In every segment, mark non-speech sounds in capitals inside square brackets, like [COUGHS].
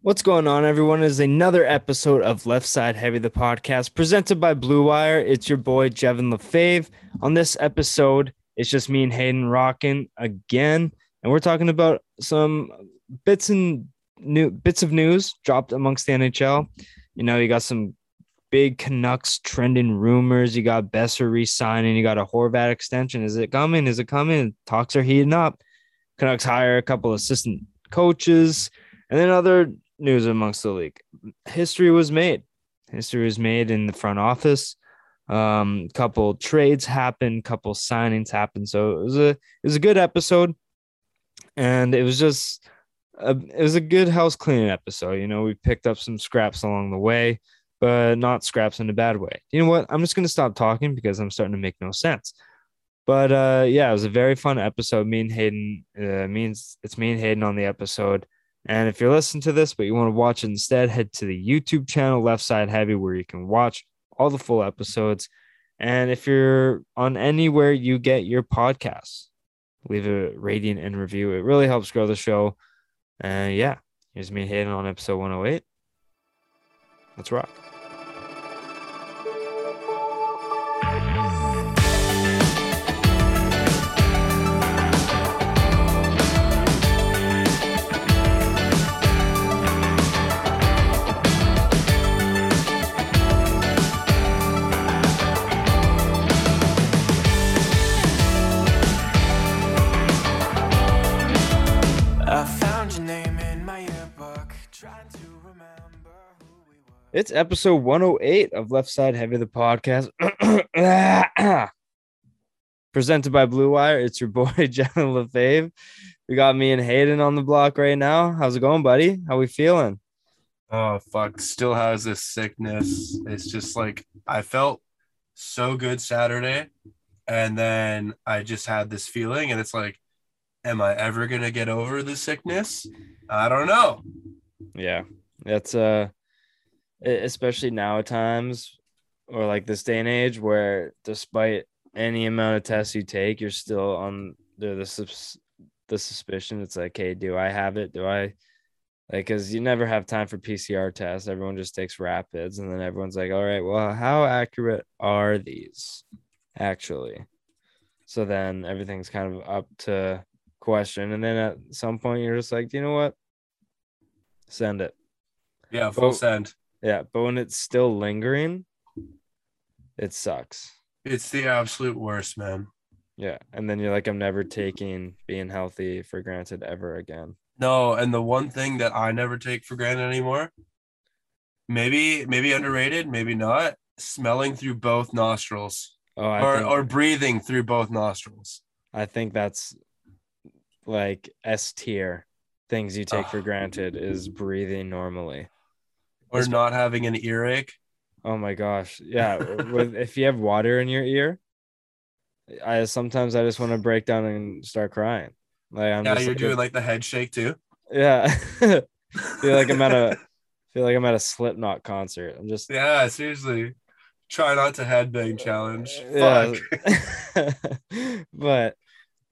What's going on, everyone? Is another episode of Left Side Heavy, the podcast presented by Blue Wire. It's your boy Jevin Lefave. On this episode, it's just me and Hayden rocking again, and we're talking about some bits and new bits of news dropped amongst the NHL. You know, you got some big Canucks trending rumors. You got Boeser re-signing. You got a Horvat extension. Is it coming? Is it coming? Talks are heating up. Canucks hire a couple assistant coaches, and then other news amongst the league. History was made. History was made in the front office. Um, couple trades happened, couple signings happened. So it was a it was a good episode, and it was just a, it was a good house cleaning episode. You know, we picked up some scraps along the way, but not scraps in a bad way. You know what? I'm just gonna stop talking because I'm starting to make no sense. But uh, yeah, it was a very fun episode. Me and Hayden uh, means it's me and Hayden on the episode. And if you're listening to this, but you want to watch it instead, head to the YouTube channel Left Side Heavy, where you can watch all the full episodes. And if you're on anywhere you get your podcasts, leave a rating and review. It really helps grow the show. And uh, yeah, here's me hitting on episode 108. Let's rock. It's episode 108 of Left Side Heavy, the podcast. [CLEARS THROAT] Presented by Blue Wire. It's your boy, [LAUGHS] John LaFave. We got me and Hayden on the block right now. How's it going, buddy? How we feeling? Oh, fuck. Still has this sickness. It's just like I felt so good Saturday. And then I just had this feeling, and it's like, am I ever going to get over the sickness? I don't know. Yeah. That's, uh, especially now at times or like this day and age where despite any amount of tests you take you're still on the the, the suspicion. It's like hey do i have it? Do i like because you never have time for pcr tests. Everyone just takes rapids and then everyone's like all right well how accurate are these actually? So then everything's kind of up to question. And then at some point you're just like do you know what? Send it. Yeah full send yeah, but when it's still lingering, it sucks. It's the absolute worst, man. Yeah, and then you're like, I'm never taking being healthy for granted ever again. No, and the one thing that I never take for granted anymore, maybe maybe underrated, maybe not, smelling through both nostrils. Oh, I or think, or breathing through both nostrils. I think that's like S tier things you take for [SIGHS] granted is breathing normally or it's, not having an earache. Oh my gosh. Yeah. with, if you have water in your ear, I sometimes I just want to break down and start crying. Like I'm yeah, you're like doing like the head shake too. Yeah. [LAUGHS] feel like I'm at a [LAUGHS] feel like I'm at a Slipknot concert. I'm just yeah, seriously. Try not to headbang challenge. Yeah. [LAUGHS] but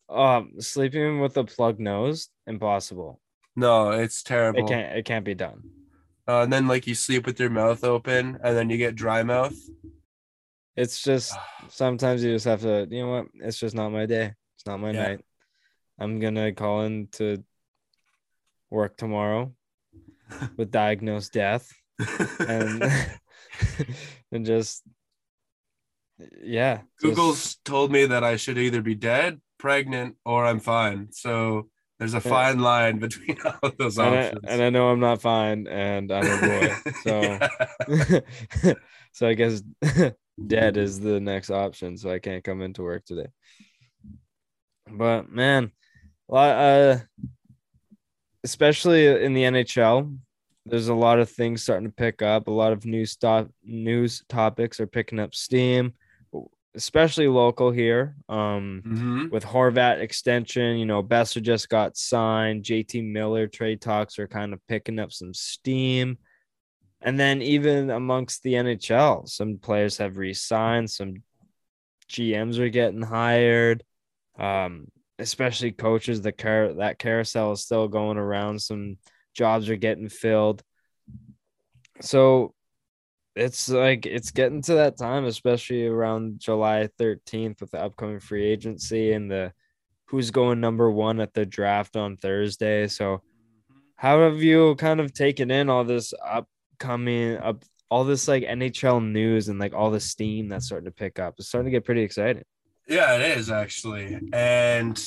um sleeping with a plugged nose, impossible. No, it's terrible. It can't it can't be done. Uh, and then like you sleep with your mouth open and then you get dry mouth. It's just sometimes you just have to, you know what? It's just not my day. It's not my yeah. night. I'm gonna call in to work tomorrow [LAUGHS] with diagnosed death and [LAUGHS] [LAUGHS] and just yeah. Google's just... told me that I should either be dead, pregnant, or I'm fine. So there's a fine line between [LAUGHS] all of those and options. I, and I know I'm not fine and I'm a boy. [LAUGHS] So [LAUGHS] so I guess dead is the next option. So I can't come into work today. But man, uh, especially in the NHL, there's a lot of things starting to pick up. A lot of news stop news topics are picking up steam especially local here. Um, mm-hmm. with Horvat extension, you know, Boeser just got signed. JT Miller trade talks are kind of picking up some steam. And then even amongst the NHL, some players have re-signed, some GMs are getting hired. Um, especially coaches, the car that carousel is still going around. Some jobs are getting filled. So it's like it's getting to that time, especially around July 13th with the upcoming free agency and the who's going number one at the draft on Thursday. So how have you kind of taken in all this upcoming up all this like NHL news and like all the steam that's starting to pick up? It's starting to get pretty exciting. Yeah, it is actually. And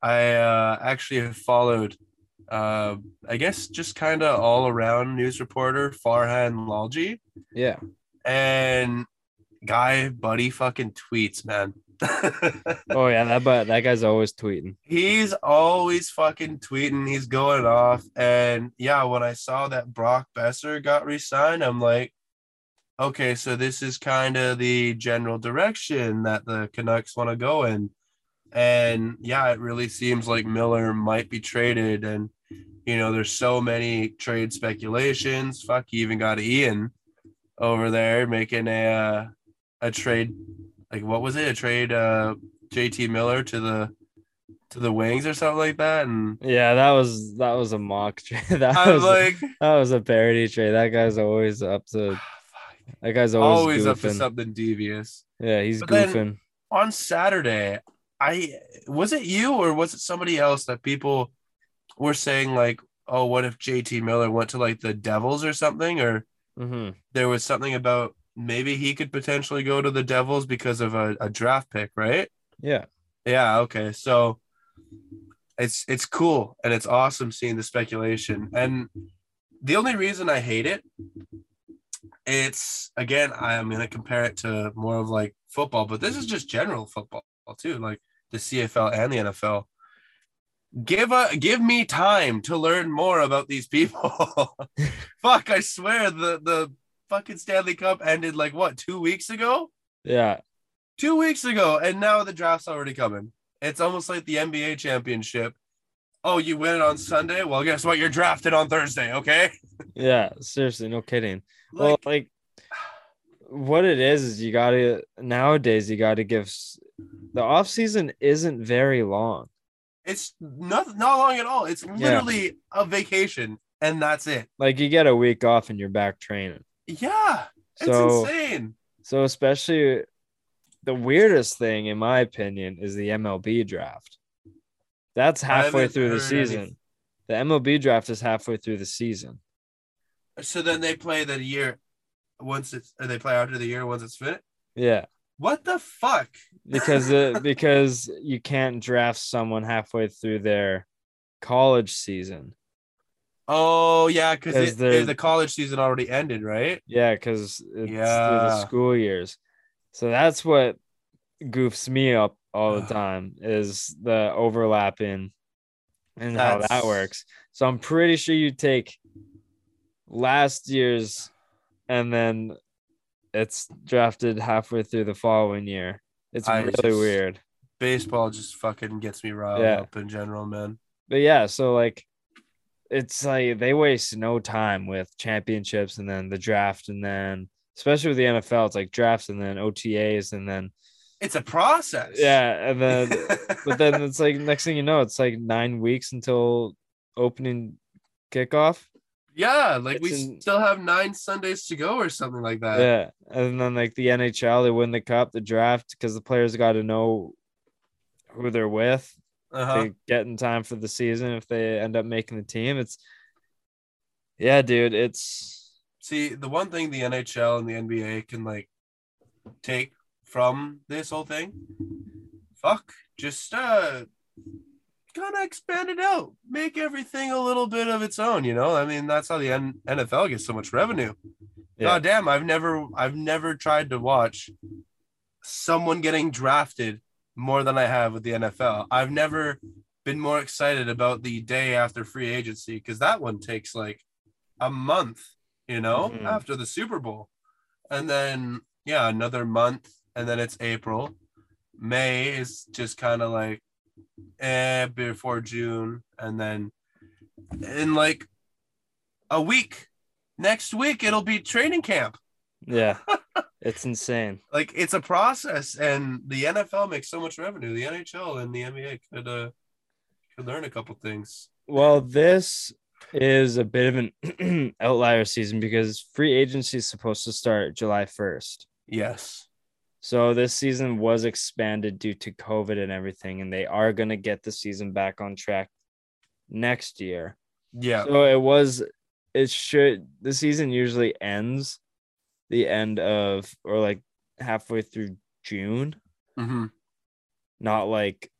I uh, actually have followed, uh, I guess, just kind of all around news reporter Farhan Lalji. Yeah. And guy, buddy, fucking tweets, man. [LAUGHS] oh yeah, that but that guy's always tweeting. He's always fucking tweeting. He's going off, and yeah, when I saw that Brock Boeser got re-signed, I'm like, okay, so this is kind of the general direction that the Canucks want to go in. And yeah, it really seems like Miller might be traded. And, you know, there's so many trade speculations. Fuck, you even got Ian over there making a uh, a trade. Like, what was it? A trade uh, JT Miller to the to the wings or something like that. And yeah, that was that was a mock [LAUGHS] trade. that I'm was like, that was a parody trade. That guy's always up to [SIGHS] that guy's always, always goofing. up to something devious. Yeah, he's But goofing. on Saturday, I was it you or was it somebody else that people were saying like, oh, what if JT Miller went to like the Devils or something, or hmm there was something about maybe he could potentially go to the Devils because of a, a draft pick, right? Yeah, Yeah, okay. So it's it's cool and it's awesome seeing the speculation. And the only reason I hate it, it's again, I'm gonna compare it to more of like football, but this is just general football too, like the CFL and the NFL. Give a give me time to learn more about these people. [LAUGHS] Fuck, I swear the the fucking Stanley Cup ended like what two weeks ago? yeah, two weeks ago, and now the draft's already coming. It's almost like the NBA championship. Oh, you win it on Sunday? Well, guess what? You're drafted on Thursday, okay? [LAUGHS] yeah. Seriously, no kidding. Like, well, like what it is is you gotta nowadays you gotta give the off season isn't very long. it's not not long at all. It's literally a vacation, and that's it. Like you get a week off and you're back training. Yeah, it's So- insane. So especially the weirdest thing, in my opinion, is the MLB draft. That's halfway through the season. anything. The MLB draft is halfway through the season. So then they play the year once it's or they play after the year once it's finished. Yeah, What the fuck? because the [LAUGHS] because you can't draft someone halfway through their college season. Oh yeah, because the college season already ended, right? Yeah, because it's through the Yeah. school years. So that's what goofs me up all the [SIGHS] time is the overlapping and how that works. So I'm pretty sure you take last year's and then it's drafted halfway through the following year. It's I really just- weird. Baseball just fucking gets me riled Yeah. up in general, man. But yeah, so like it's like they waste no time with championships and then the draft and then especially with the NFL, it's like drafts and then OTAs and then It's a process. yeah, and then [LAUGHS] but then it's like next thing you know, it's like nine weeks until opening kickoff. Yeah, like we in- still have nine Sundays to go or something like that. yeah, and then like the NHL, they win the cup, the draft because the players got to know who they're with. Uh-huh. They get in time for the season if they end up making the team. It's yeah, dude. It's See, the one thing the NHL and the NBA can like take from this whole thing, fuck, just uh kind of expand it out, make everything a little bit of its own. You know, I mean, that's how the N- NFL gets so much revenue. Yeah. God damn, I've never, I've never tried to watch someone getting drafted more than I have with the NFL. I've never been more excited about the day after free agency because that one takes like a month, you know, Mhm. after the Super Bowl. And then, yeah, another month, and then it's April. May is just kind of like eh, before June. And then in like a week, next week, it'll be training camp yeah, [LAUGHS] it's insane. like it's a process and the NFL makes so much revenue. The NHL and the NBA could uh could learn a couple things. Well, this is a bit of an [CLEARS THROAT] outlier season because free agency is supposed to start July 1st. Yes. So this season was expanded due to COVID and everything, and they are going to get the season back on track next year. Yeah. So it was, it should, the season usually ends the end of, or like halfway through June, hmm not like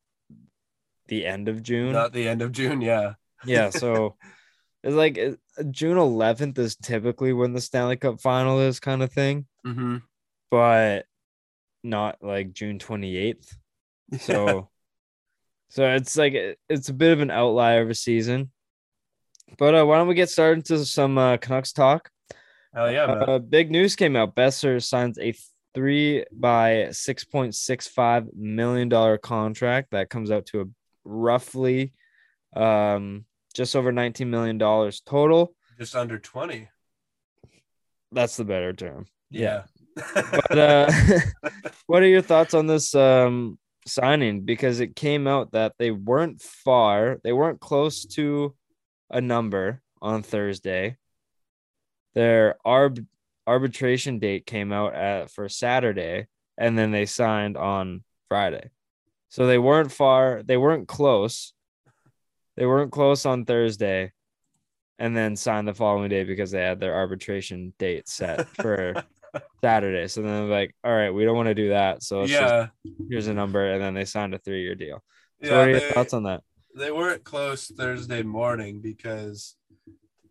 the end of June. Not the end of June. Yeah. yeah. [LAUGHS] So it's like June 11th is typically when the Stanley Cup final is, kind of thing, hmm but not like June 28th. [LAUGHS] So, so it's like it's a bit of an outlier of a season. But uh, why don't we get started into some uh, Canucks talk? Hell yeah. Uh, big news came out. Boeser signs a three by six point six five million dollar contract that comes out to a roughly um just over nineteen million dollars total. Just under 20. That's the better term. Yeah. But uh, [LAUGHS] what are your thoughts on this um signing? Because it came out that they weren't far, they weren't close to a number on Thursday. Their arb- arbitration date came out at for Saturday, and then they signed on Friday. So they weren't far, they weren't close. They weren't close on Thursday, and then signed the following day because they had their arbitration date set for [LAUGHS] Saturday. So then like, all right, we don't want to do that. So it's just, yeah. here's a number, and then they signed a three year deal. So Yeah. what are your they- thoughts on that? they weren't close Thursday morning because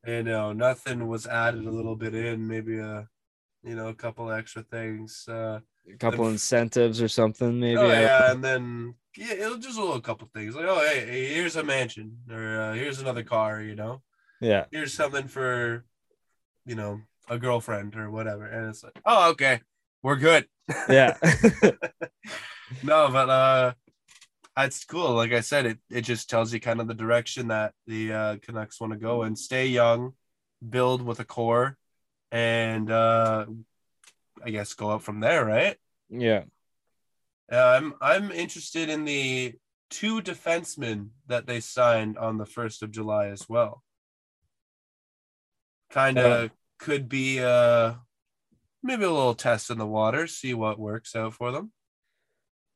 you know nothing was added a little bit in, maybe a you know a couple extra things. Uh, A couple incentives or something, maybe. oh yeah, and then yeah, it'll just a little couple things like oh hey, hey, here's a mansion or uh, here's another car, you know, yeah, here's something for you know a girlfriend or whatever, and it's like oh okay, we're good. yeah, [LAUGHS] [LAUGHS] no, but uh, it's cool. Like I said, it it just tells you kind of the direction that the uh, Canucks want to go and stay young, build with a core, and uh, I guess go up from there, right? yeah. I'm I'm interested in the two defensemen that they signed on the first of July as well. Kind of could be uh maybe a little test in the water, see what works out for them.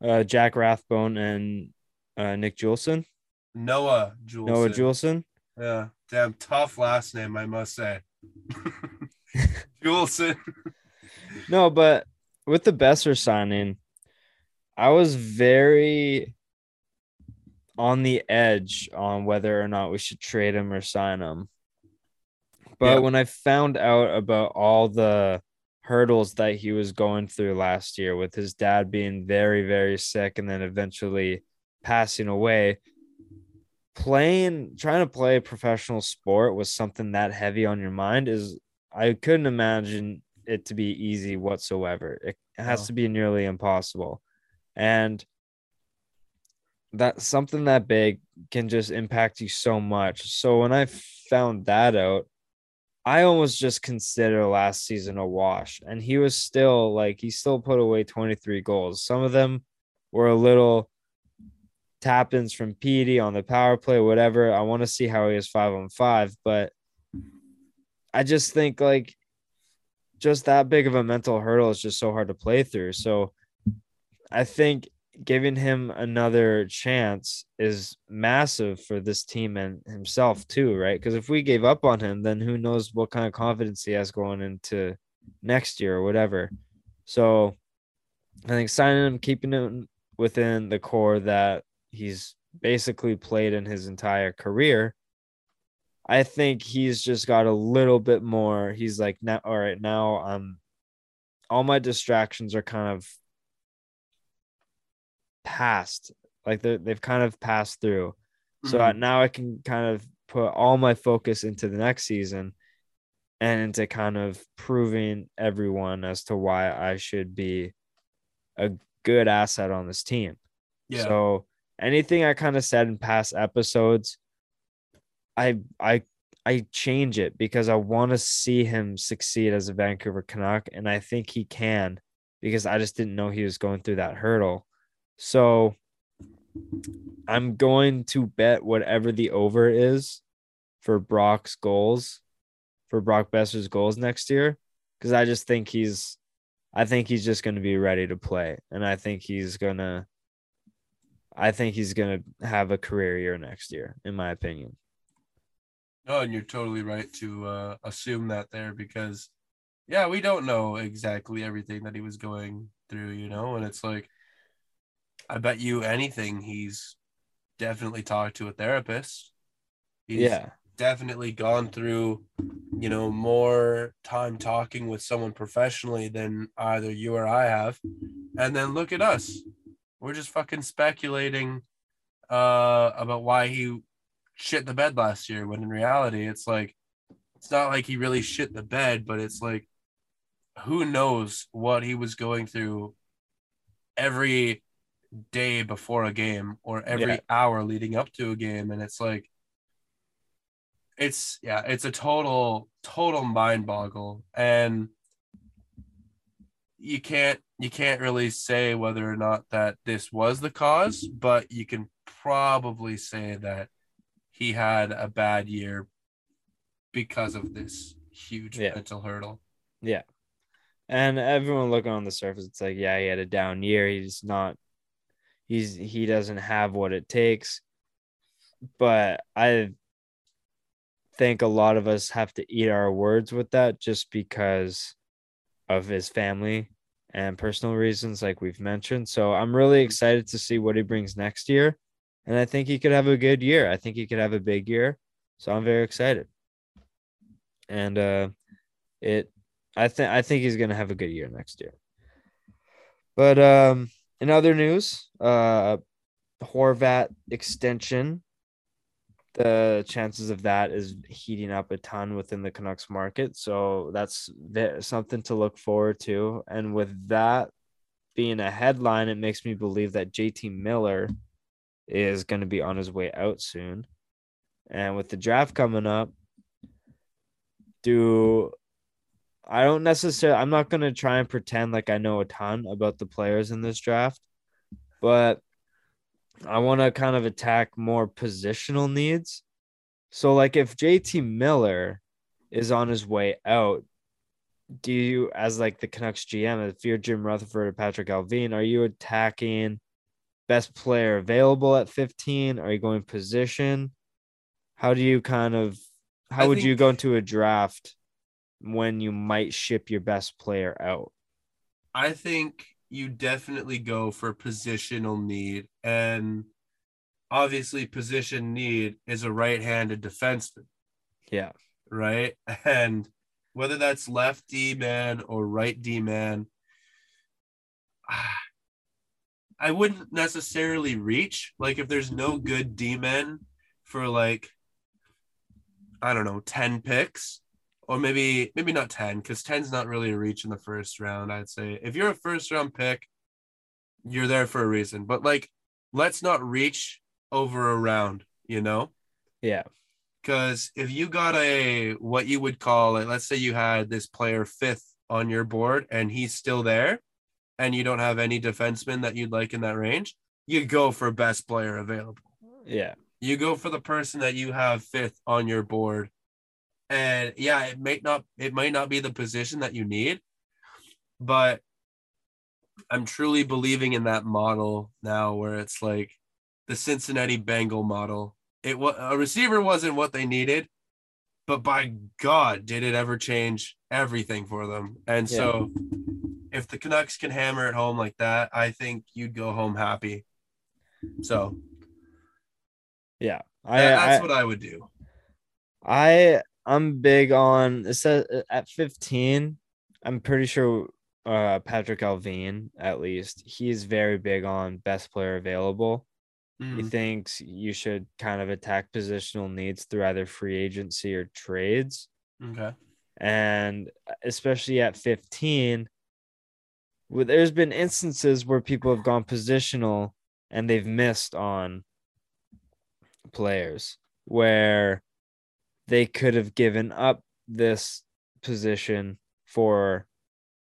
Uh, Jack Rathbone and uh, Nick Juulsen, Noah Jules. Noah Juulsen. Yeah, damn tough last name, I must say. [LAUGHS] Juulsen. [LAUGHS] No, but with the Boeser signing, I was very on the edge on whether or not we should trade him or sign him. But Yeah. when I found out about all the hurdles that he was going through last year with his dad being very, very sick and then eventually passing away, playing, trying to play a professional sport was something that heavy on your mind is I couldn't imagine it to be easy whatsoever. It has No. to be nearly impossible. And that something that big can just impact you so much. So when I found that out, I almost just consider last season a wash. And he was still like he still put away 23 goals. Some of them were a little tap ins from Petey on the power play, whatever. I want to see how he is five on five, but I just think like just that big of a mental hurdle is just so hard to play through. So I think giving him another chance is massive for this team and himself too, right? Because if we gave up on him, then who knows what kind of confidence he has going into next year or whatever. So I think signing him, keeping him within the core that he's basically played in his entire career. I think he's just got a little bit more. He's like now, all right, now I'm all my distractions are kind of passed. Like they they've kind of passed through. So Mhm. uh, now I can kind of put all my focus into the next season and into kind of proving everyone as to why I should be a good asset on this team. yeah. So anything I kind of said in past episodes, I I I change it because I want to see him succeed as a Vancouver Canuck, and I think he can because I just didn't know he was going through that hurdle. So I'm going to bet whatever the over is for Brock's goals, for Brock Boeser's goals next year, because I just think he's, I think he's just going to be ready to play, and I think he's gonna, I think he's gonna have a career year next year, in my opinion. No, and you're totally right to uh, assume that there because, yeah, we don't know exactly everything that he was going through, you know, and it's like, I bet you anything he's definitely talked to a therapist. He's yeah, definitely gone through, you know, more time talking with someone professionally than either you or I have. And then look at us. We're just fucking speculating uh about why he shit the bed last year when in reality it's like it's not like he really shit the bed, but it's like who knows what he was going through every day before a game or every Yeah. hour leading up to a game and it's like it's yeah it's a total total mind boggle and you can't you can't really say whether or not that this was the cause but you can probably say that he had a bad year because of this huge Yeah. mental hurdle yeah. And everyone looking on the surface, it's like, yeah, he had a down year. He's not, he's he doesn't have what it takes. But I think a lot of us have to eat our words with that just because of his family and personal reasons, like we've mentioned. So I'm really excited to see what he brings next year. And I think he could have a good year. I think he could have a big year. So I'm very excited. And uh it I think I think he's gonna have a good year next year. But um in other news, uh Horvat extension, the chances of that is heating up a ton within the Canucks market. So that's something to look forward to. And with that being a headline, it makes me believe that JT Miller is going to be on his way out soon. And with the draft coming up, do I don't necessarily I'm not going to try and pretend like I know a ton about the players in this draft, but I want to kind of attack more positional needs. So like if JT Miller is on his way out, do you as like the Canucks GM, if you're Jim Rutherford or Patrik Allvin, are you attacking best player available at 15? Are you going position? How do you kind of how I would you go into a draft when you might ship your best player out? I think you definitely go for positional need. And obviously, position need is a right handed defenseman, Yeah. right? And whether that's left D man or right D man, [SIGHS] I wouldn't necessarily reach. Like, if there's no good D men for like, I don't know, 10 picks, or maybe maybe not 10 because 10's not really a reach in the first round i'd say if you're a first round pick you're there for a reason but like let's not reach over a round you know Yeah. because if you got a what you would call it let's say you had this player fifth on your board and he's still there and you don't have any defensemen that you'd like in that range you go for best player available Yeah. you go for the person that you have fifth on your board and yeah it might not it might not be the position that you need but i'm truly believing in that model now where it's like the cincinnati bengal model. It was a receiver wasn't what they needed but by god did it ever change everything for them. And so if the canucks can hammer it home like that i think you'd go home happy. So Yeah. I, that's I, what i would do. I I'm big on it says at 15. I'm pretty sure uh Patrik Allvin at least he's very big on best player available. He Mhm. thinks you should kind of attack positional needs through either free agency or trades. okay And especially at 15, where there's been instances where people have gone positional and they've missed on players where they could have given up this position for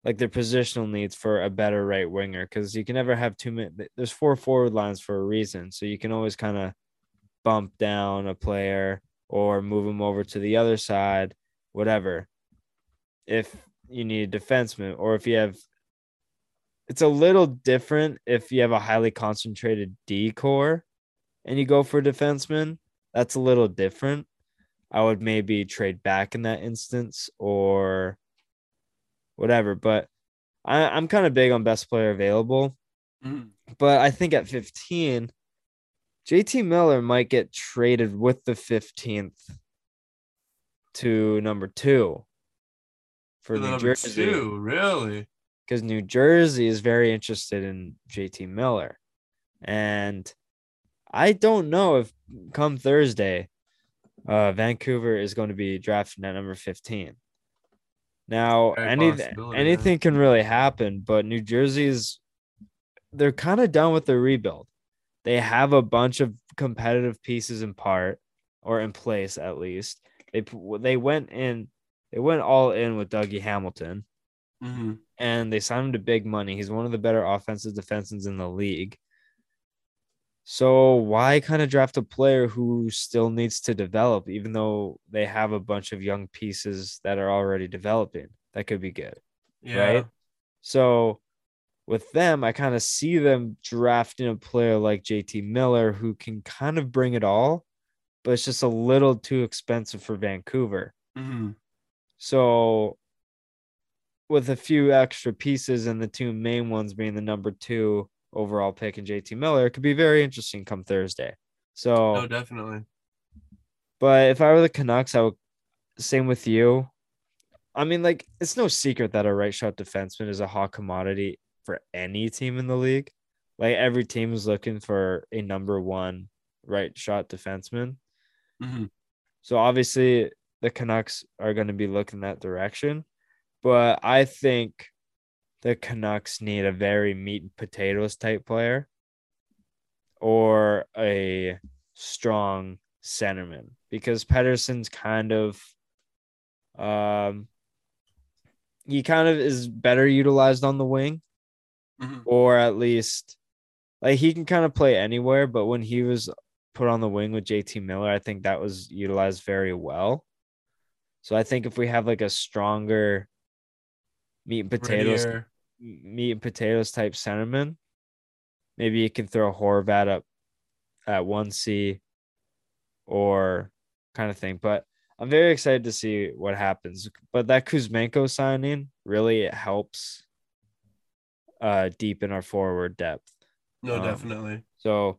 like their positional needs for a better right winger because you can never have too many there's four forward lines for a reason so you can always kind of bump down a player or move him over to the other side, whatever. If you need a defenseman, or if you have, it's a little different if you have a highly concentrated D core and you go for a defenseman. That's a little different. I would maybe trade back in that instance or whatever. But I, I'm kind of big on best player available. Mhm. But I think at 15, JT Miller might get traded with the 15th to number two for For the New number Jersey two, really? because New Jersey is very interested in JT Miller. And I don't know if come Thursday, uh, Vancouver is going to be drafting at number 15. Now, any, anything can really happen, but New Jersey's they're kind of done with their rebuild. They have a bunch of competitive pieces in part or in place at least. They they went in they went all in with Dougie Hamilton hmm and they signed him to big money. He's one of the better offensive defensemen in the league. So why kind of draft a player who still needs to develop, even though they have a bunch of young pieces that are already developing? That could be good, Yeah. right? So with them, I kind of see them drafting a player like JT Miller who can kind of bring it all, but it's just a little too expensive for Vancouver. hmm So with a few extra pieces and the two main ones being the number two overall pick and JT Miller, it could be very interesting come Thursday. So, No, definitely. but if I were the Canucks, I would same with you. I mean, like it's no secret that a right shot defenseman is a hot commodity for any team in the league. Like every team is looking for a number one right shot defenseman. hmm So obviously the Canucks are going to be looking that direction, but I think the Canucks need a very meat and potatoes type player or a strong centerman because Pettersson's kind of um he kind of is better utilized on the wing hmm or at least like he can kind of play anywhere, but when he was put on the wing with JT Miller, I think that was utilized very well. So I think if we have like a stronger meat and potatoes, meat and potatoes type centerman, maybe you can throw Horvat up at one C or kind of thing. But I'm very excited to see what happens. But that Kuzmenko signing really it helps uh deepen our forward depth. No, Um, definitely. So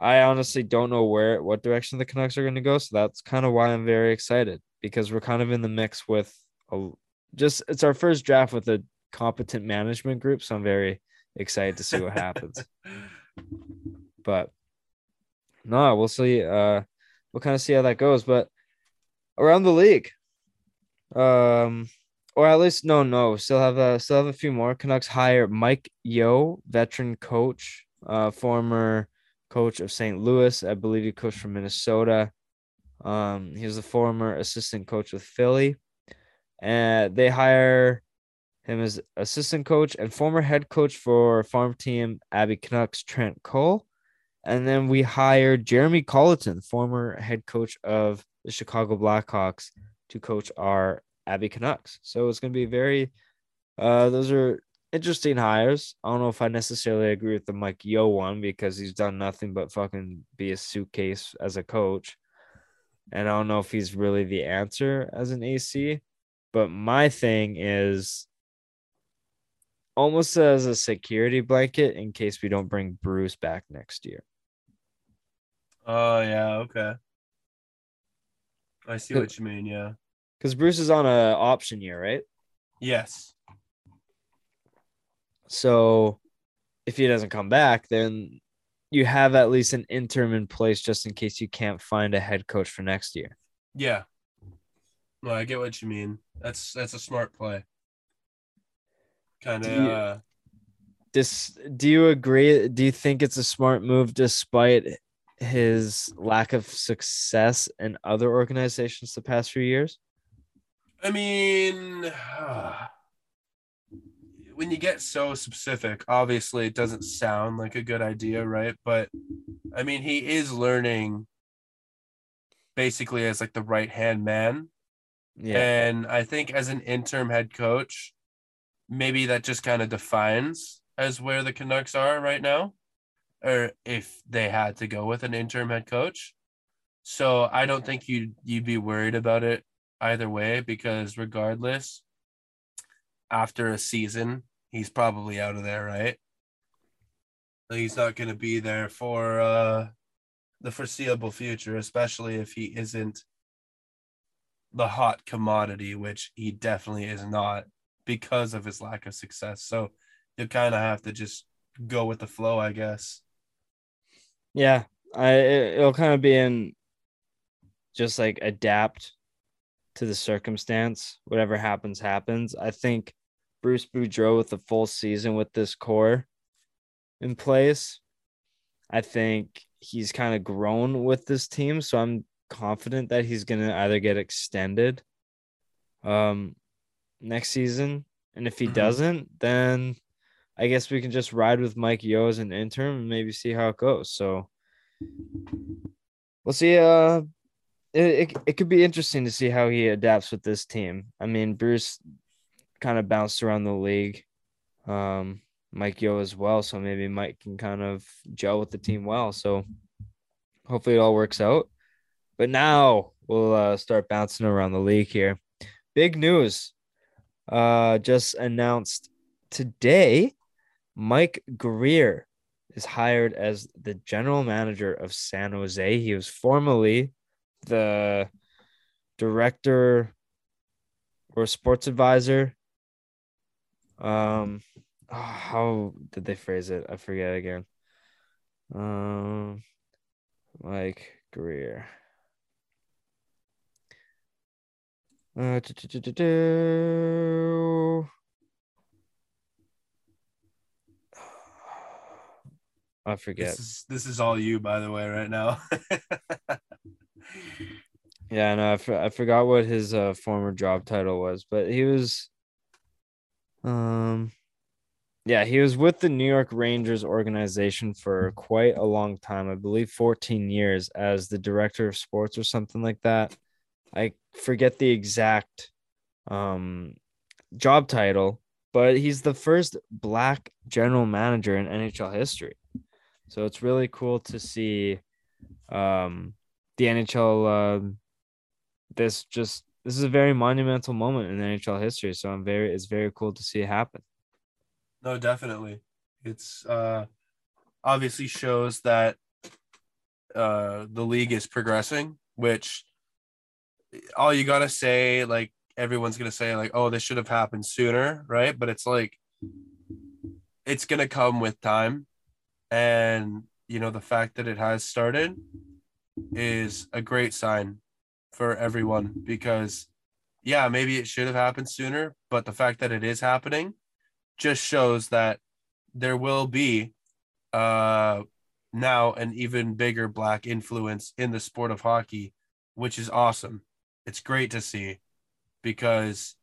I honestly don't know where what direction the Canucks are going to go. So that's kind of why I'm very excited because we're kind of in the mix with a just it's our first draft with a competent management group. So I'm very excited to see what happens. [LAUGHS] But no, we'll see. Uh we'll kind of see how that goes. But around the league. Um or at least no, no, still have a still have a few more. Canucks hire Mike Yeo, veteran coach, uh, former coach of St. Louis. I believe he coached from Minnesota. Um, he was the former assistant coach with Philly. And they hire him as assistant coach and former head coach for farm team Abby Canucks, Trent Cull. And then we hired Jeremy Colliton, former head coach of the Chicago Blackhawks, to coach our Abby Canucks. So it's going to be very, uh, those are interesting hires. I don't know if I necessarily agree with the Mike Yeo one because he's done nothing but fucking be a suitcase as a coach. And I don't know if he's really the answer as an AC. But my thing is almost as a security blanket in case we don't bring Bruce back next year. Oh yeah, okay. I see what you mean. Yeah. Because Bruce is on a option year, right? Yes. So if he doesn't come back, then you have at least an interim in place just in case you can't find a head coach for next year. Yeah. No, I get what you mean. That's that's a smart play. Kind of. Uh, This do you agree? Do you think it's a smart move despite his lack of success in other organizations the past few years? I mean, [SIGHS] when you get so specific, obviously it doesn't sound like a good idea, right? But I mean, he is learning basically as like the right hand man. Yeah. And I think as an interim head coach, maybe that just kind of defines as where the Canucks are right now, or if they had to go with an interim head coach. So I don't think you'd you'd be worried about it either way because regardless, after a season, he's probably out of there, right? He's not going to be there for uh, the foreseeable future, especially if he isn't the hot commodity, which he definitely is not because of his lack of success. So you kind of have to just go with the flow, I guess. Yeah, I it, it'll kind of be in just like adapt to the circumstance. Whatever happens, happens. I think Bruce Boudreau with the full season with this core in place. I think he's kind of grown with this team, so I'm confident that he's gonna either get extended um next season, and if he Mhm. doesn't, then I guess we can just ride with Mike Yeo as an interim and maybe see how it goes. So we'll see. Uh, it, it, it could be interesting to see how he adapts with this team. I mean, Bruce kind of bounced around the league. Um, Mike Yeo as well. So maybe Mike can kind of gel with the team well. So hopefully it all works out. But now we'll uh, start bouncing around the league here. Big news. Uh, just announced today. Mike Grier is hired as the general manager of San Jose. He was formerly the director or sports advisor. Um, oh, how did they phrase it? I forget again. Um, Mike Grier. Uh, do, do, do, do, do. I forget. This is this is all you, by the way, right now. [LAUGHS] Yeah, no, I, for, I forgot what his uh, former job title was, but he was, um, yeah, he was with the New York Rangers organization for quite a long time. I believe 14 years as the director of sports or something like that. I forget the exact um job title, but he's the first black general manager in NHL history. So it's really cool to see um the NHL um this just this is a very monumental moment in NHL history. So I'm very it's very cool to see it happen. no, definitely. It's uh obviously shows that uh the league is progressing, which all you gotta say, like everyone's gonna say, like, oh, this should have happened sooner, right? But it's like it's gonna come with time. And you know, the fact that it has started is a great sign for everyone because yeah, maybe it should have happened sooner, but the fact that it is happening just shows that there will be uh now an even bigger black influence in the sport of hockey, which is awesome. It's great to see because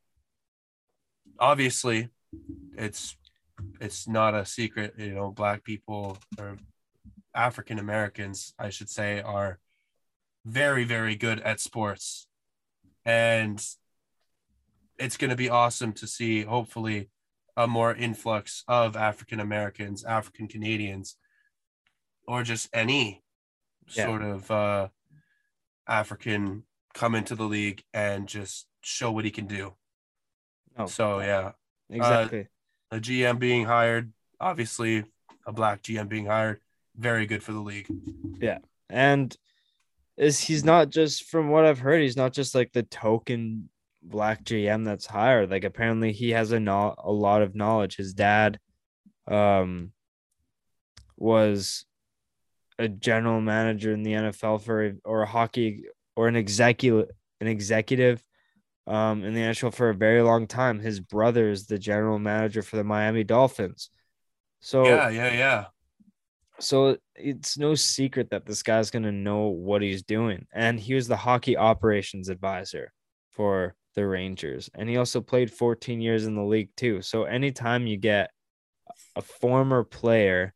obviously it's it's not a secret, you know, black people or African Americans, I should say, are very, very good at sports. And it's going to be awesome to see, hopefully, a more influx of African Americans, African Canadians, or just any Yeah. sort of uh, African come into the league and just show what he can do. Oh, So, yeah, exactly. a GM being hired, obviously, a black GM being hired, very good for the league. Yeah, and is he's not just from what I've heard, he's not just like the token black GM that's hired. Like apparently he has a no- a lot of knowledge. His dad um was a general manager in the NFL for or a hockey or an executive an executive um in the NHL for a very long time. His brother is the general manager for the Miami Dolphins. So Yeah, yeah, yeah. so it's no secret that this guy's going to know what he's doing. And he was the hockey operations advisor for the Rangers. And he also played 14 years in the league, too. So anytime you get a former player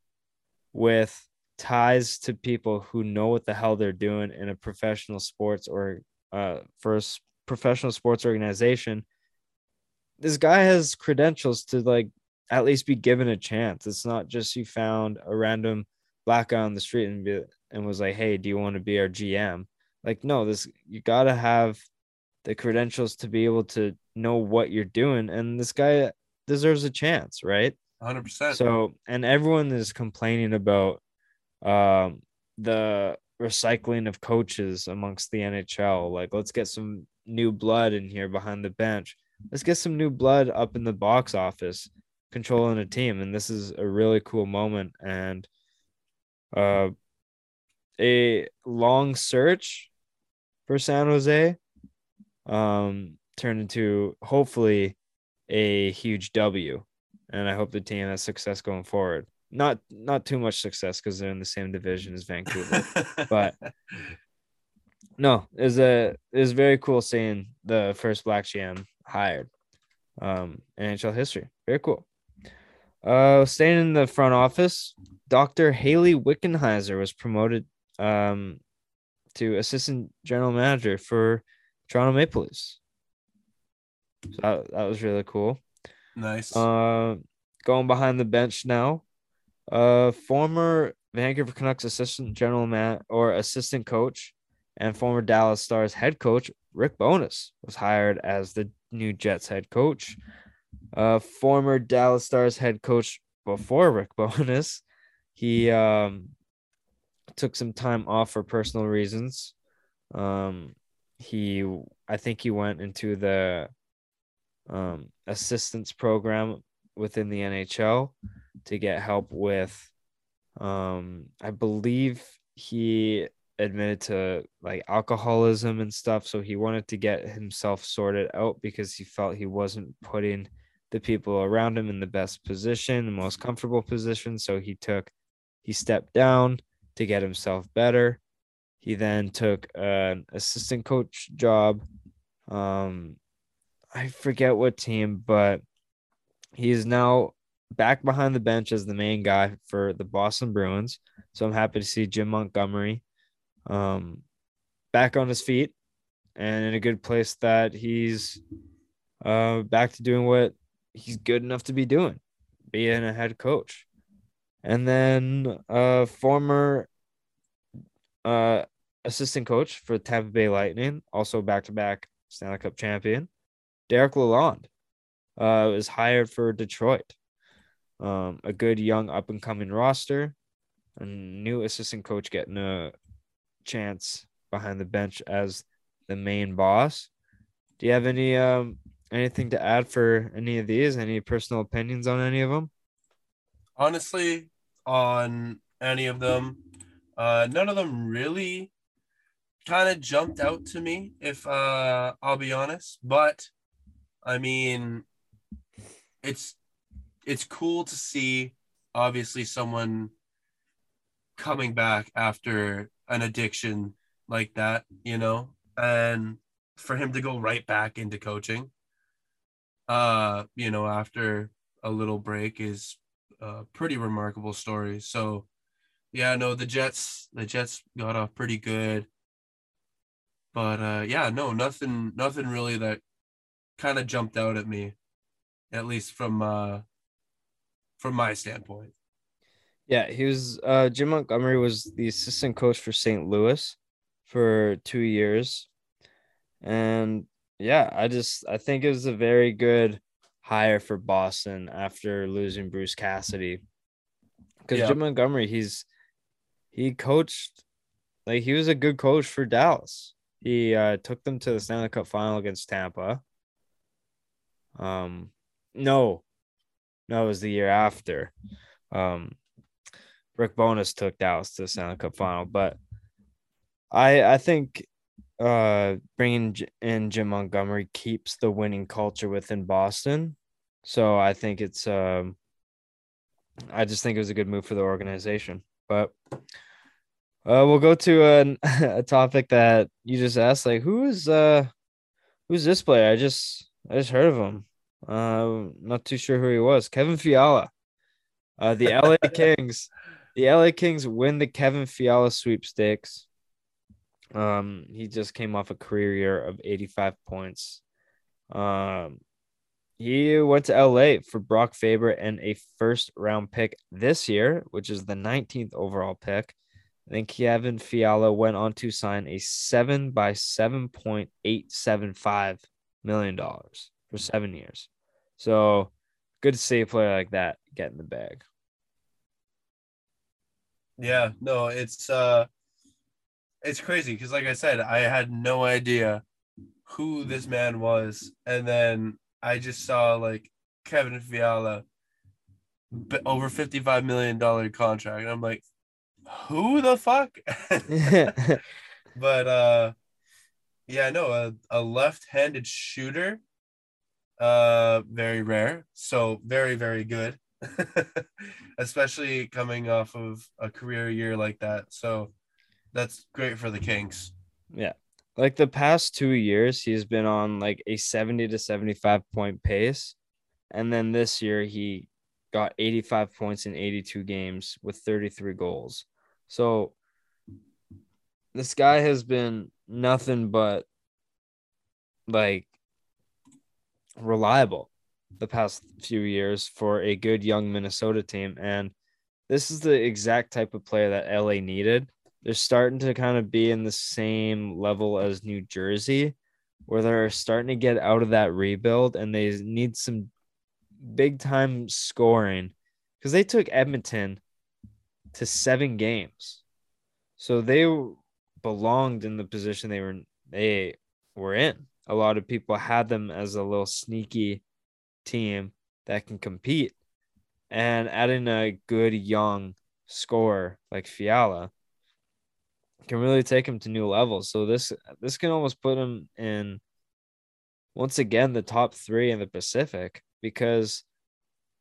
with ties to people who know what the hell they're doing in a professional sports or uh for a professional sports organization. This guy has credentials to like at least be given a chance. It's not just you found a random black guy on the street and be and was like, "Hey, do you want to be our GM?" Like, no, this you got to have the credentials to be able to know what you're doing and this guy deserves a chance, right? 100%. So, and everyone is complaining about um, the recycling of coaches amongst the NHL. Like, let's get some new blood in here behind the bench. Let's get some new blood up in the box office controlling a team. And this is a really cool moment. And uh, a long search for San Jose um, turned into hopefully a huge W and I hope the team has success going forward. Not not too much success because they're in the same division as Vancouver. [LAUGHS] but- no, is a is very cool seeing the first black GM hired. Um, in NHL history, very cool. Uh, staying in the front office, Dr. Hayley Wickenheiser was promoted um to assistant general manager for Toronto Maple Leafs. So that, that was really cool. nice. Uh, going behind the bench now. Uh, former Vancouver Canucks assistant general man or assistant coach and former Dallas Stars head coach Rick Bowness was hired as the new Jets head coach. Uh, former Dallas Stars head coach before Rick [LAUGHS] Bowness, he um took some time off for personal reasons. Um, he I think he went into the um, assistance program within the NHL to get help with. Um, I believe he admitted to like alcoholism and stuff, so he wanted to get himself sorted out because he felt he wasn't putting the people around him in the best position, the most comfortable position. So he took, he stepped down to get himself better. He then took an assistant coach job. Um, I forget what team, but he is now back behind the bench as the main guy for the Boston Bruins. So I'm happy to see Jim Montgomery um, back on his feet and in a good place that he's uh, back to doing what he's good enough to be doing, being a head coach. And then uh, former uh, assistant coach for Tampa Bay Lightning, also back to back Stanley Cup champion, Derek Lalonde, uh, was hired for Detroit. Um, a good young up and coming roster, a new assistant coach getting a chance behind the bench as the main boss. Do you have any um anything to add for any of these? Any personal opinions on any of them? Honestly, on any of them, uh, none of them really kind of jumped out to me, if uh, I'll be honest. But I mean, it's it's cool to see obviously someone coming back after an addiction like that, you know, and for him to go right back into coaching, uh, you know, after a little break is a pretty remarkable story. So, yeah, no, the Jets, the Jets got off pretty good, but uh, yeah, no, nothing, nothing really that kind of jumped out at me, at least from uh, from my standpoint. Yeah, he was uh Jim Montgomery was the assistant coach for St. Louis for 2 years. And yeah, I just I think it was a very good hire for Boston after losing Bruce Cassidy. Cuz Yeah. Jim Montgomery he's he coached like he was a good coach for Dallas. He uh took them to the Stanley Cup final against Tampa. Um no. No, it was the year after. Um Rick Bowness took Dallas to the Stanley Cup final, but I I think uh bringing in Jim Montgomery keeps the winning culture within Boston. So I think it's um I just think it was a good move for the organization. But uh we'll go to an, [LAUGHS] a topic that you just asked like who is uh who's this player? I just I just heard of him. Uh not too sure who he was. Kevin Fiala. Uh the LA [LAUGHS] Kings the LA Kings win the Kevin Fiala sweepstakes. Um, he just came off a career year of 85 points. Um, he went to LA for Brock Faber and a first round pick this year, which is the 19th overall pick. then Kevin Fiala went on to sign a seven by seven point eight seven five million dollars for seven years. So good to see a player like that get in the bag. Yeah, no, it's uh it's crazy because like I said, I had no idea who this man was. And then I just saw like Kevin Fiala over 55 million dollar contract. And I'm like, who the fuck? [LAUGHS] [LAUGHS] but uh yeah, no, a, a left-handed shooter. Uh very rare. So very, very good. [LAUGHS] Especially coming off of a career year like that. So that's great for the Kings. Yeah. Like the past two years, he's been on like a 70 to 75 point pace. And then this year, he got 85 points in 82 games with 33 goals. So this guy has been nothing but like reliable the past few years for a good young Minnesota team. And this is the exact type of player that LA needed they're starting to kind of be in the same level as New Jersey, where they're starting to get out of that rebuild and they need some big time scoring because they took Edmonton to seven games. So they belonged in the position they were they were in. A lot of people had them as a little sneaky team that can compete. And adding a good young scorer like Fiala can really take him to new levels. So this this can almost put him in once again the top three in the Pacific because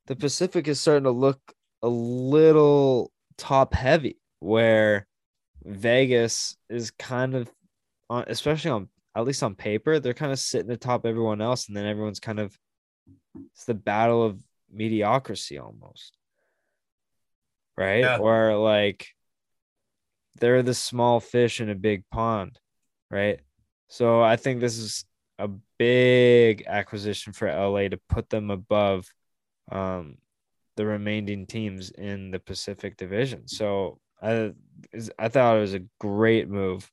the Pacific is starting to look a little top heavy where Vegas is kind of on especially on at least on paper, they're kind of sitting atop everyone else, and then everyone's kind of it's the battle of mediocrity almost. Right? Yeah. Or like they're the small fish in a big pond, right? So I think this is a big acquisition for LA to put them above um, the remaining teams in the Pacific Division. So I I thought it was a great move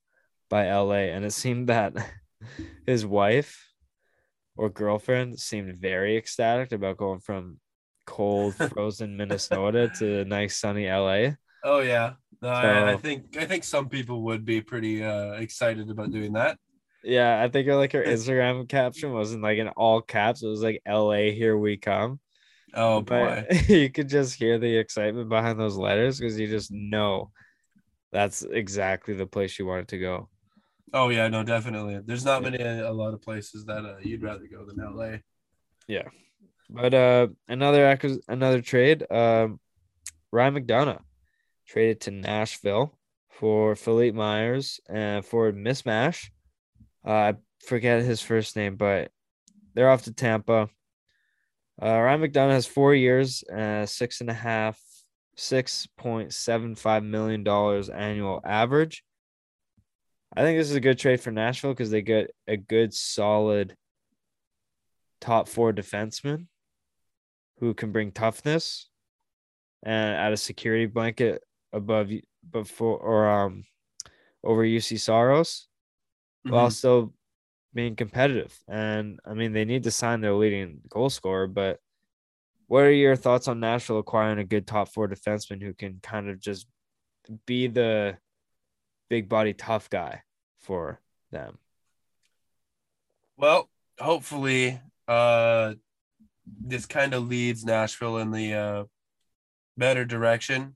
by LA, and it seemed that [LAUGHS] his wife or girlfriend seemed very ecstatic about going from cold, [LAUGHS] frozen Minnesota to nice sunny LA. Oh yeah, no, so, I, I, think I think some people would be pretty uh, excited about doing that. Yeah, I think like her Instagram caption wasn't like in all caps. It was like "L.A. Here we come." Oh boy, but [LAUGHS] you could just hear the excitement behind those letters because you just know that's exactly the place you wanted to go. Oh yeah, no, definitely. There's not many a lot of places that uh, you'd rather go than LA. Yeah, but uh, another another trade. Um, Ryan McDonagh traded to Nashville for Philippe Myers and for Mismash. Uh, I forget his first name, but they're off to Tampa. Uh, Ryan McDonagh has four years, uh, six and a half, six point seven five million dollars annual average. I think this is a good trade for Nashville because they get a good, solid top four defenseman who can bring toughness and add a security blanket above before or um over Juuse Saros mm-hmm. while still being competitive. And I mean, they need to sign their leading goal scorer, but what are your thoughts on Nashville acquiring a good top four defenseman who can kind of just be the big body tough guy for them? Well, hopefully, uh, this kind of leads Nashville in the uh, better direction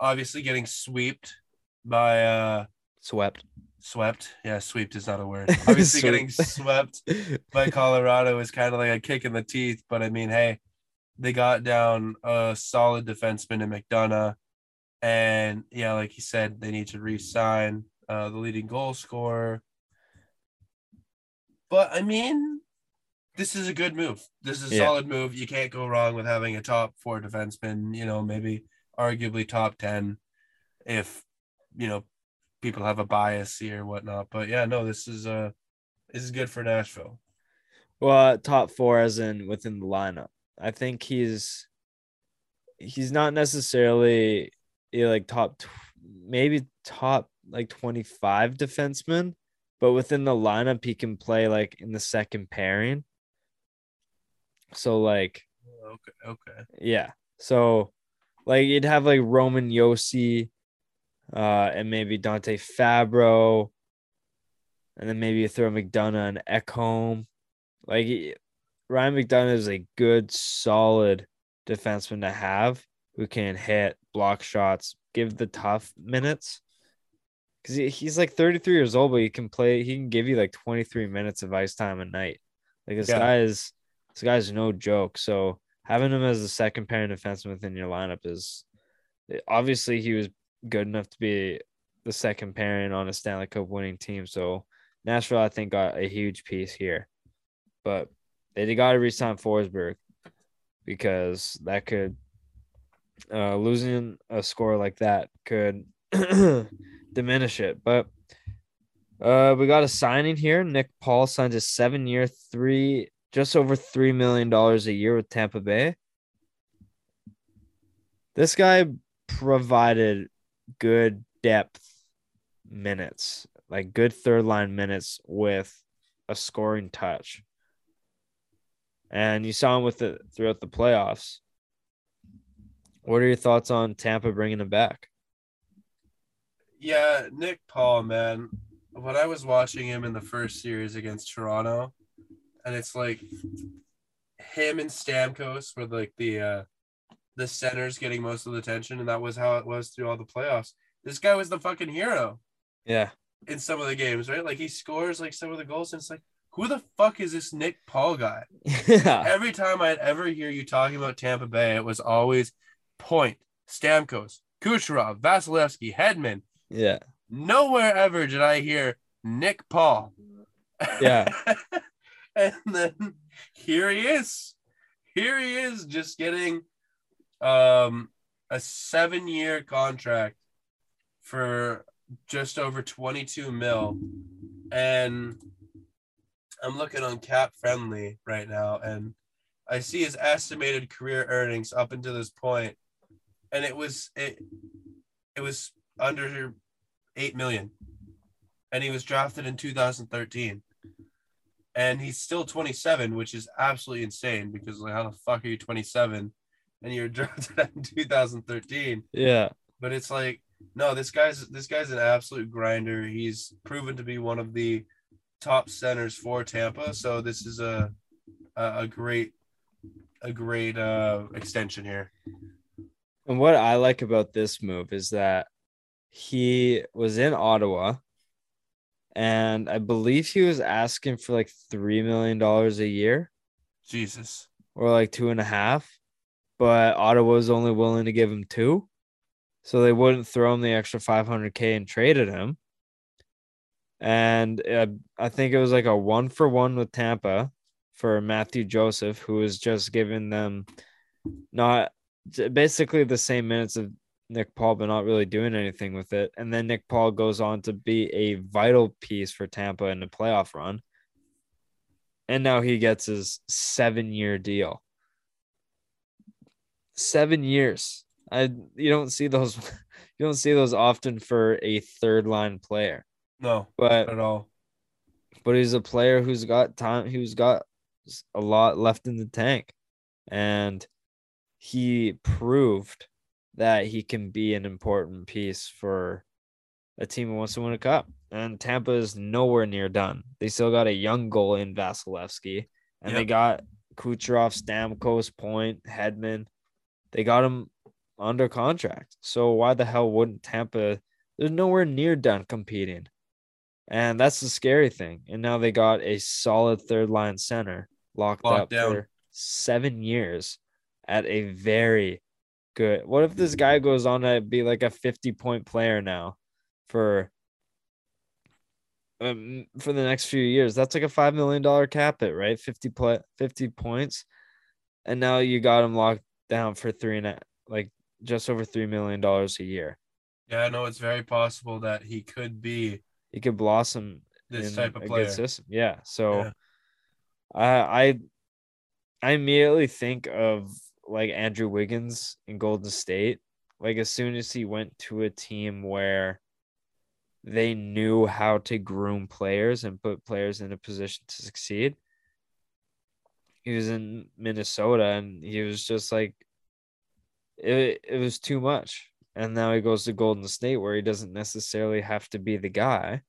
obviously getting swept by uh swept. Swept. Yeah, swept is not a word. [LAUGHS] Obviously getting swept by Colorado is kind of like a kick in the teeth, but I mean, hey, they got down a solid defenseman in McDonagh. And yeah, like you said, they need to re-sign uh, the leading goal scorer. But I mean, this is a good move. This is a yeah. solid move. You can't go wrong with having a top four defenseman. You know, maybe arguably top 10 if, you know, people have a bias here or whatnot. But yeah, no, this is uh this is good for Nashville. Well, top four as in within the lineup. I think he's he's not necessarily you know, like top tw- maybe top like 25 defenseman, but within the lineup he can play like in the second pairing. So like Okay, okay. yeah. So like you'd have like Roman Josi uh and maybe Dante Fabbro and then maybe you throw McDonagh and Ekholm. Like Ryan McDonagh is a good solid defenseman to have who can hit, block shots, give the tough minutes. Cause he, he's like 33 years old, but he can play, he can give you like 23 minutes of ice time a night. Like this Yeah. guy is this guy's no joke. So having him as the second pairing defenseman within your lineup is obviously he was good enough to be the second pairing on a Stanley Cup winning team. So Nashville, I think, got a huge piece here. But they got to resign Forsberg because that could uh, losing a score like that could [CLEARS THROAT] diminish it. But uh, we got a signing here. Nick Paul signs a seven-year, three just over three million dollars a year with Tampa Bay. This guy provided good depth minutes, like good third line minutes with a scoring touch. And you saw him with it throughout the playoffs. What are your thoughts on Tampa bringing him back? Yeah, Nick Paul, man. When I was watching him in the first series against Toronto, and it's like him and Stamkos were like the uh the centers getting most of the attention, and that was how it was through all the playoffs. This guy was the fucking hero Yeah. in some of the games, right? Like he scores like some of the goals, and it's like, who the fuck is this Nick Paul guy? [LAUGHS] Yeah. Every time I'd ever hear you talking about Tampa Bay, it was always Point, Stamkos, Kucherov, Vasilevskiy, Hedman. Yeah. Nowhere ever did I hear Nick Paul. Yeah. [LAUGHS] and then here he is. Here he is just getting um a 7-year contract for just over 22 mil and I'm looking on CapFriendly right now and I see his estimated career earnings up until this point and it was it it was under 8 million. And he was drafted in 2013 and he's still 27 which is absolutely insane because like how the fuck are you 27 and you're [LAUGHS] drafted in 2013 Yeah. but it's like no this guy's this guy's an absolute grinder. He's proven to be one of the top centers for tampa. So this is a a, a great a great uh extension here And what I like about this move is that he was in Ottawa and I believe he was asking for like three million dollars a year jesus or like two and a half, but Ottawa was only willing to give him two. So they wouldn't throw him the extra 500K and traded him. And uh, I think it was like a one for one with Tampa for Mathieu Joseph, who was just giving them not basically the same minutes of Nick Paul, but not really doing anything with it. And then Nick Paul goes on to be a vital piece for Tampa in the playoff run. And now he gets his seven year deal. Seven years. I you don't see those [LAUGHS] you don't see those often for a third line player. no But at all but he's a player who's got time who's got a lot left in the tank and he proved that he can be an important piece for a team who wants to win a cup and Tampa is nowhere near done. They still got a young goal in Vasilevskiy and they Yep. got Kucherov, Stamkos, Point, Hedman. They got him under contract. So why the hell wouldn't Tampa? They're nowhere near done competing. And that's the scary thing. And now they got a solid third line center locked, Locked up down. for seven years at a very good. What if this guy goes on to be like a 50 point player now for um, for the next few years? That's like a five million dollar cap it, right? 50 play, 50 points. And now you got him locked down for three and a like just over three million dollars a year. Yeah, I know it's very possible that he could be He could blossom this type of player. system. Yeah. So Yeah. I I I immediately think of like Andrew Wiggins in Golden State. Like as soon as he went to a team where they knew how to groom players and put players in a position to succeed. He was in Minnesota and he was just like it, it was too much. And now he goes to Golden State where he doesn't necessarily have to be the guy.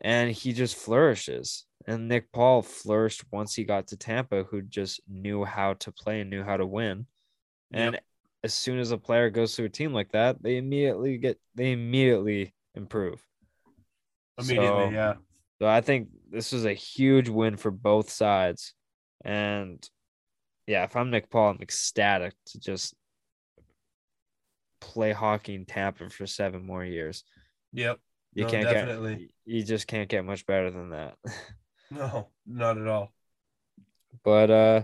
And he just flourishes. And Nick Paul flourished once he got to Tampa, who just knew how to play and knew how to win. And Yep. as soon as a player goes to a team like that, they immediately get they immediately improve. Immediately, So- yeah. So I think this was a huge win for both sides. And yeah, if I'm Nick Paul, I'm ecstatic to just play hockey in Tampa for seven more years. Yep. You No, can't definitely. get you just can't get much better than that. [LAUGHS] No, not at all. But uh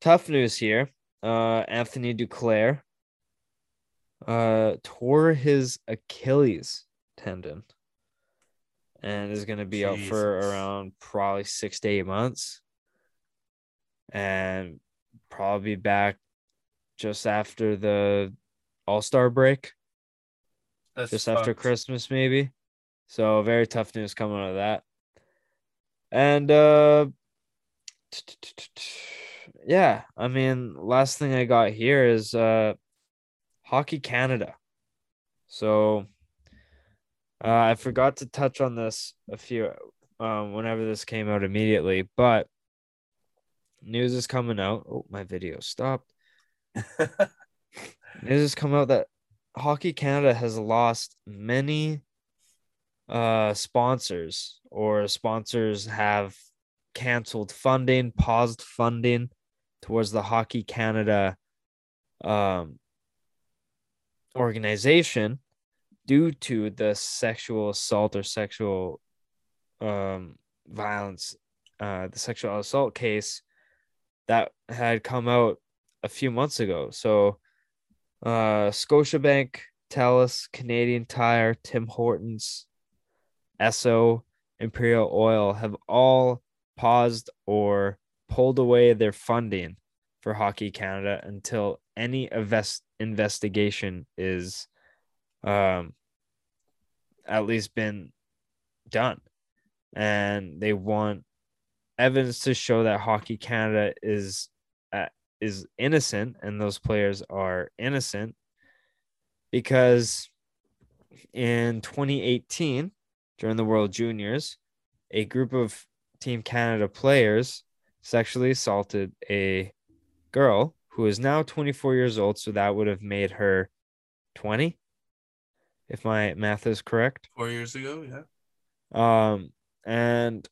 tough news here. Uh Anthony Duclair uh tore his Achilles tendon and is gonna be out for around probably six to eight months. And probably back just after the all-star break, That's just after. Christmas, maybe. So very tough news coming out of that. And uh yeah, I mean, last thing I got here is uh Hockey Canada. So uh, I forgot to touch on this a few um whenever this came out immediately, but news is coming out. Oh, my video stopped. [LAUGHS] News has come out that Hockey Canada has lost many uh sponsors or sponsors have canceled funding, paused funding towards the Hockey Canada um organization due to the sexual assault or sexual um violence uh the sexual assault case that had come out a few months ago. So uh Scotiabank, Telus, Canadian Tire, Tim Hortons, Esso, Imperial Oil have all paused or pulled away their funding for Hockey Canada until any invest- investigation is um at least been done. And they want evidence to show that Hockey Canada is uh, is innocent and those players are innocent because in 2018 during the World Juniors, a group of Team Canada players sexually assaulted a girl who is now 24 years old. So that would have made her 20, if my math is correct. Four years ago, yeah. Um, and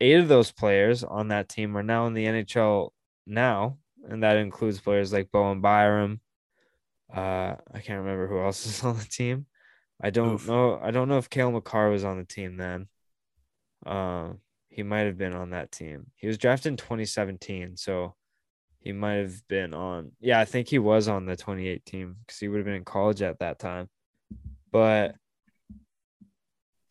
eight of those players on that team are now in the NHL now, and that includes players like Bowen Byram. Uh, I can't remember who else [LAUGHS] is on the team. I don't Oof. know. I don't know if Cale Makar was on the team then. Um, he might have been on that team. He was drafted in 2017, so he might have been on. Yeah, I think he was on the 28 team because he would have been in college at that time. But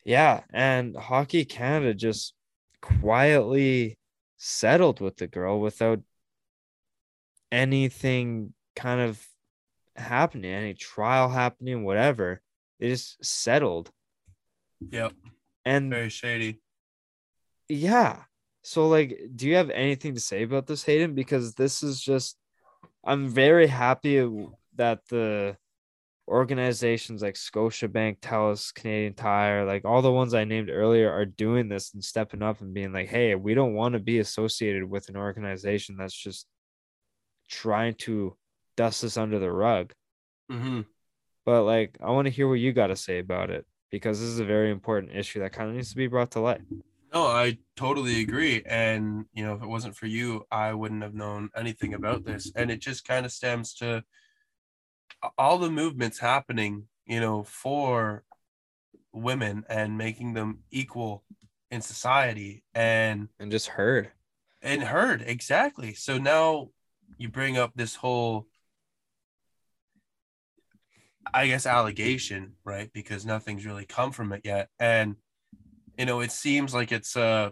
yeah, and Hockey Canada just quietly settled with the girl without anything kind of happening, any trial happening, whatever. They just settled. Yep. And Very shady. yeah. So like, do you have anything to say about this, Hayden? Because this is just I'm very happy that the organizations like Scotiabank, Telus, Canadian Tire, like all the ones I named earlier are doing this and stepping up and being like, hey, we don't want to be associated with an organization that's just trying to dust this under the rug. hmm But like, I want to hear what you got to say about it because this is a very important issue that kind of needs to be brought to light. No, I totally agree. And, you know, if it wasn't for you, I wouldn't have known anything about this. And it just kind of stems to all the movements happening, you know, for women and making them equal in society and And just heard. and heard exactly. So now you bring up this whole I guess allegation, right? Because nothing's really come from it yet. And you know, it seems like it's uh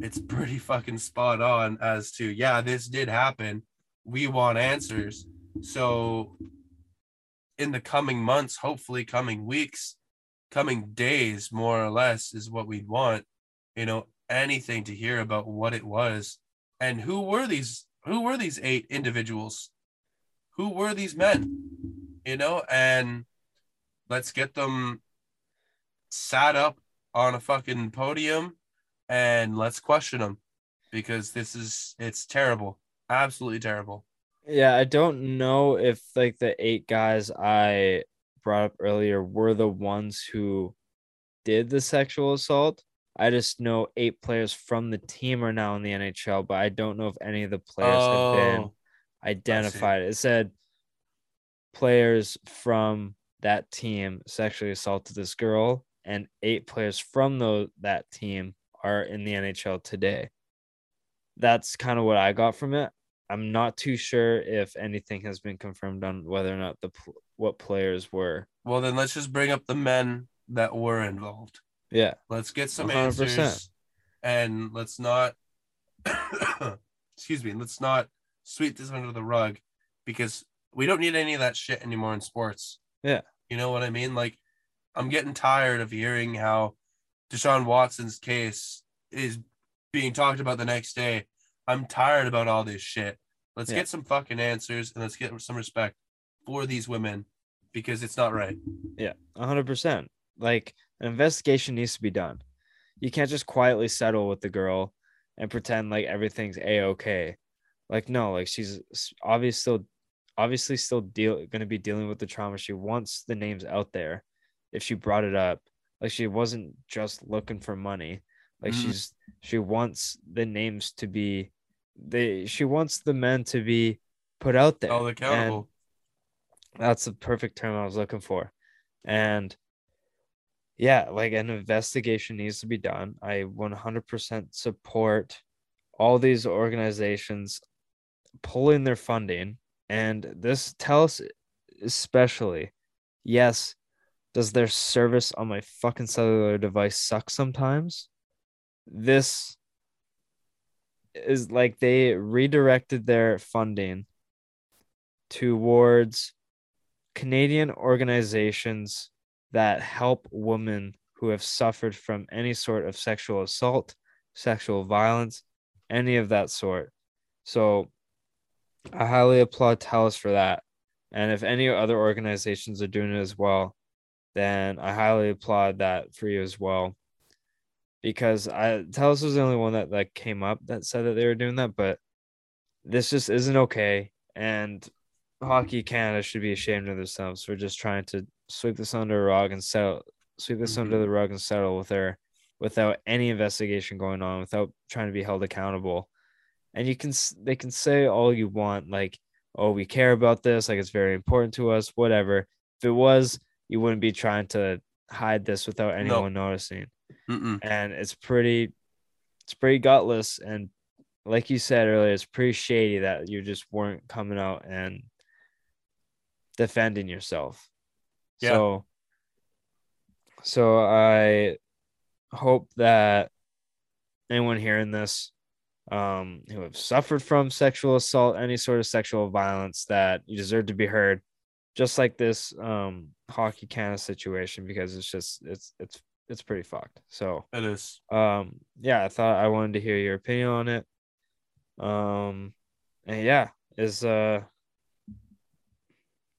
it's pretty fucking spot on as to yeah, this did happen. We want answers. So in the coming months, hopefully coming weeks, coming days more or less is what we'd want. You know, anything to hear about what it was and who were these who were these eight individuals? Who were these men? You know, and let's get them sat up on a fucking podium and let's question them because this is it's terrible. Absolutely terrible. Yeah, I don't know if like the eight guys I brought up earlier were the ones who did the sexual assault. I just know eight players from the team are now in the NHL, but I don't know if any of the players have been Oh, identified. It said players from that team sexually assaulted this girl, and eight players from those that team are in the NHL today. That's kind of what I got from it. I'm not too sure if anything has been confirmed on whether or not the what players were. Well, then let's just bring up the men that were involved. Yeah, Let's get some 100%. answers and let's not [COUGHS] excuse me, let's not sweep this under the rug because we don't need any of that shit anymore in sports. Yeah. You know what I mean? Like I'm getting tired of hearing how Deshaun Watson's case is being talked about the next day. I'm tired about all this shit. Let's Yeah. get some fucking answers and let's get some respect for these women because it's not right. Yeah, hundred percent. Like an investigation needs to be done. You can't just quietly settle with the girl and pretend like everything's a okay. Like no, like she's obviously still, obviously still deal going to be dealing with the trauma. She wants the names out there. If she brought it up, like she wasn't just looking for money. Like Mhm. she's she wants the names to be, they she wants the men to be put out there. All And- accountable. that's the perfect term I was looking for. And yeah, like an investigation needs to be done. I 100% support all these organizations pulling their funding. And this Telus especially, yes, does their service on my fucking cellular device suck sometimes? This is like they redirected their funding towards Canadian organizations that help women who have suffered from any sort of sexual assault, sexual violence, any of that sort. So I highly applaud Telus for that. And if any other organizations are doing it as well, then I highly applaud that for you as well. Because I Telus was the only one that, that came up that said that they were doing that, but this just isn't okay. And Hockey Canada should be ashamed of themselves for just trying to sweep this under a rug and settle sweep this under Mhm. the rug and settle with her without any investigation going on, without trying to be held accountable. And you can they can say all you want, like, oh, we care about this, like it's very important to us, whatever. If it was, you wouldn't be trying to hide this without anyone noticing Mm-mm. and it's pretty it's pretty gutless and like you said earlier it's pretty shady that you just weren't coming out and defending yourself Yeah. so so i hope that anyone hearing this um who have suffered from sexual assault any sort of sexual violence that you deserve to be heard just like this um hockey canada situation because it's just it's it's it's pretty fucked. So It is. um yeah i thought i wanted to hear your opinion on it. Um and yeah is uh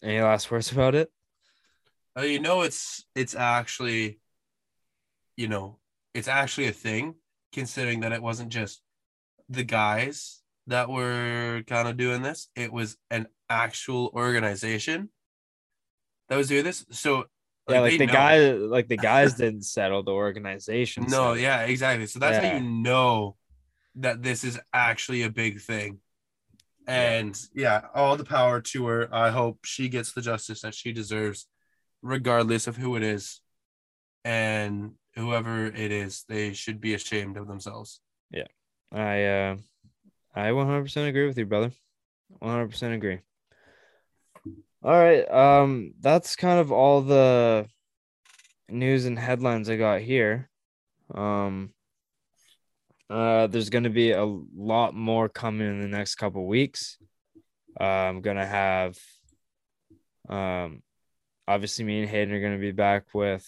any last words about it? Uh, you know, it's it's actually, you know, it's actually a thing, considering that it wasn't just the guys that were kind of doing this. It was an actual organization that was doing this. So, yeah like the know. guy like the guys didn't settle the organization [LAUGHS] No, settled. yeah, exactly. So that's Yeah. how you know that this is actually a big thing. And yeah, all the power to her. I hope she gets the justice that she deserves, regardless of who it is. And whoever it is, they should be ashamed of themselves. I uh i 100% agree with you brother 100% agree All right. Um, that's kind of all the news and headlines I got here. Um, uh, there's going to be a lot more coming in the next couple weeks. Uh, I'm gonna have, um, obviously me and Hayden are gonna be back with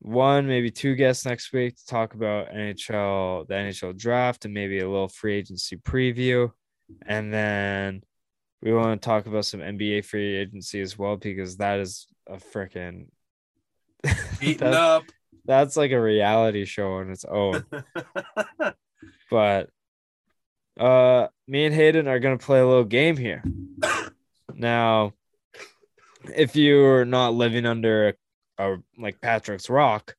one, maybe two guests next week to talk about NHL, the NHL draft, and maybe a little free agency preview, and then we want to talk about some NBA free agency as well because that is a freaking [LAUGHS] Beaten up. that's like a reality show on its own. [LAUGHS] but uh me and Hayden are gonna play a little game here. [COUGHS] Now, if you're not living under a, a like Patrick's Rock,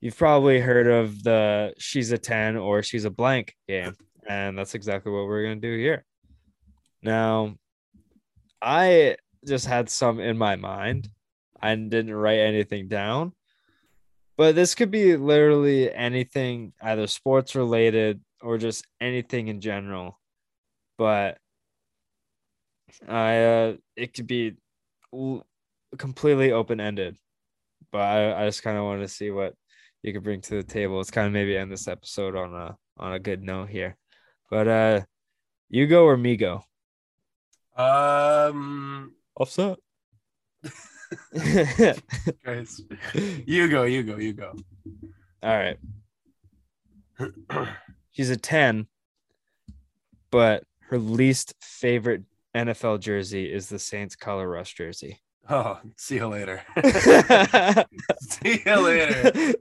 you've probably heard of the she's a 10 or she's a blank game. And that's exactly what we're gonna do here. Now, I just had some in my mind. I didn't write anything down. But this could be literally anything, either sports related or just anything in general. But I uh it could be completely open ended. But I, I just kind of wanted to see what you could bring to the table. It's kind of maybe end this episode on a on a good note here. But uh you go or me go? Um, Offset. [LAUGHS] guys, you go, you go, you go. All right. She's a 10, but her least favorite NFL jersey is the Saints color rush jersey. Oh, see you later. [LAUGHS] see you later.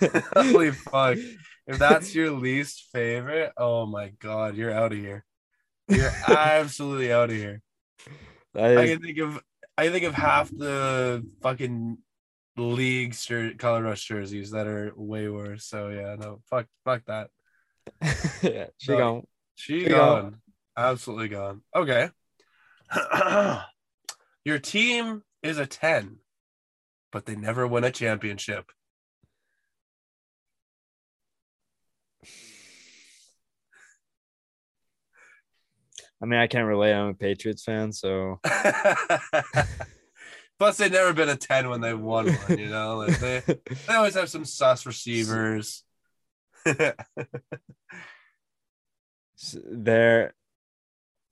[LAUGHS] Holy fuck. If that's your least favorite, oh my god, you're out of here. You're [LAUGHS] absolutely out of here. I can think of I think of half the fucking league shirt color rush jerseys that are way worse. So yeah, no, fuck fuck that. yeah, she No. gone. She She gone. gone. Absolutely gone. Okay. [CLEARS THROAT] Your team is a 10, but they never win a championship. I mean, I can't relate. I'm a Patriots fan, so [LAUGHS] Plus, they've never been a 10 when they won one, you know? Like they, [LAUGHS] they always have some sus receivers. they're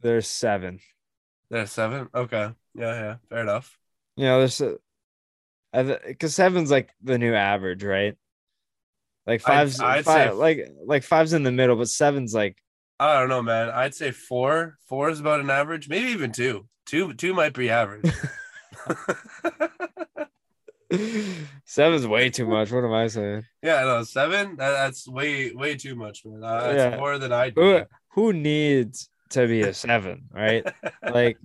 they're seven. They're seven. Okay. Yeah, yeah. Fair enough. You know, there's because seven's like the new average, right? Like I'd- five's I'd five, like like five's in the middle, but seven's like I don't know, man. I'd say four. Four is about an average, maybe even two. Two, two might be average. [LAUGHS] [LAUGHS] seven's way too much. What am I saying? yeah, no, seven. That, that's way, way too much, man. Uh, that's Yeah. more than I Who do. who needs to be a seven, right? [LAUGHS] Like,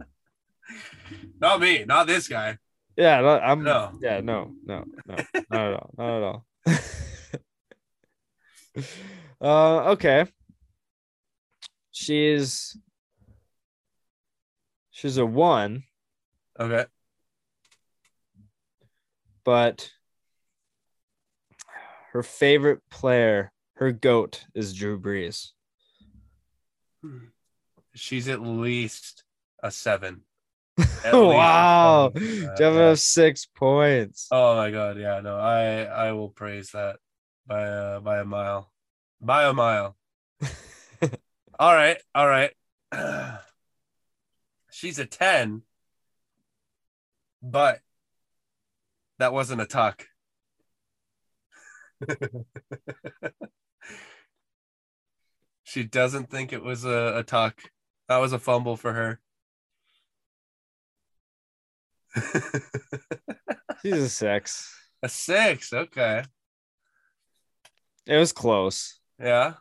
Not me, not this guy. Yeah, no, I'm No. yeah, no, no, no, not at all, not at all. [LAUGHS] uh, okay. She's she's a one, Okay. but her favorite player, her goat, is Drew Brees. She's at least a seven. At [LAUGHS] least a wow. Uh, Jeff six points. Oh my god, yeah, no, I I will praise that by uh, by a mile, by a mile. [LAUGHS] all right, all right. [SIGHS] She's a ten, but that wasn't a tuck. [LAUGHS] she doesn't think it was a, a tuck. That was a fumble for her. [LAUGHS] She's a six. a six, okay. It was close. Yeah.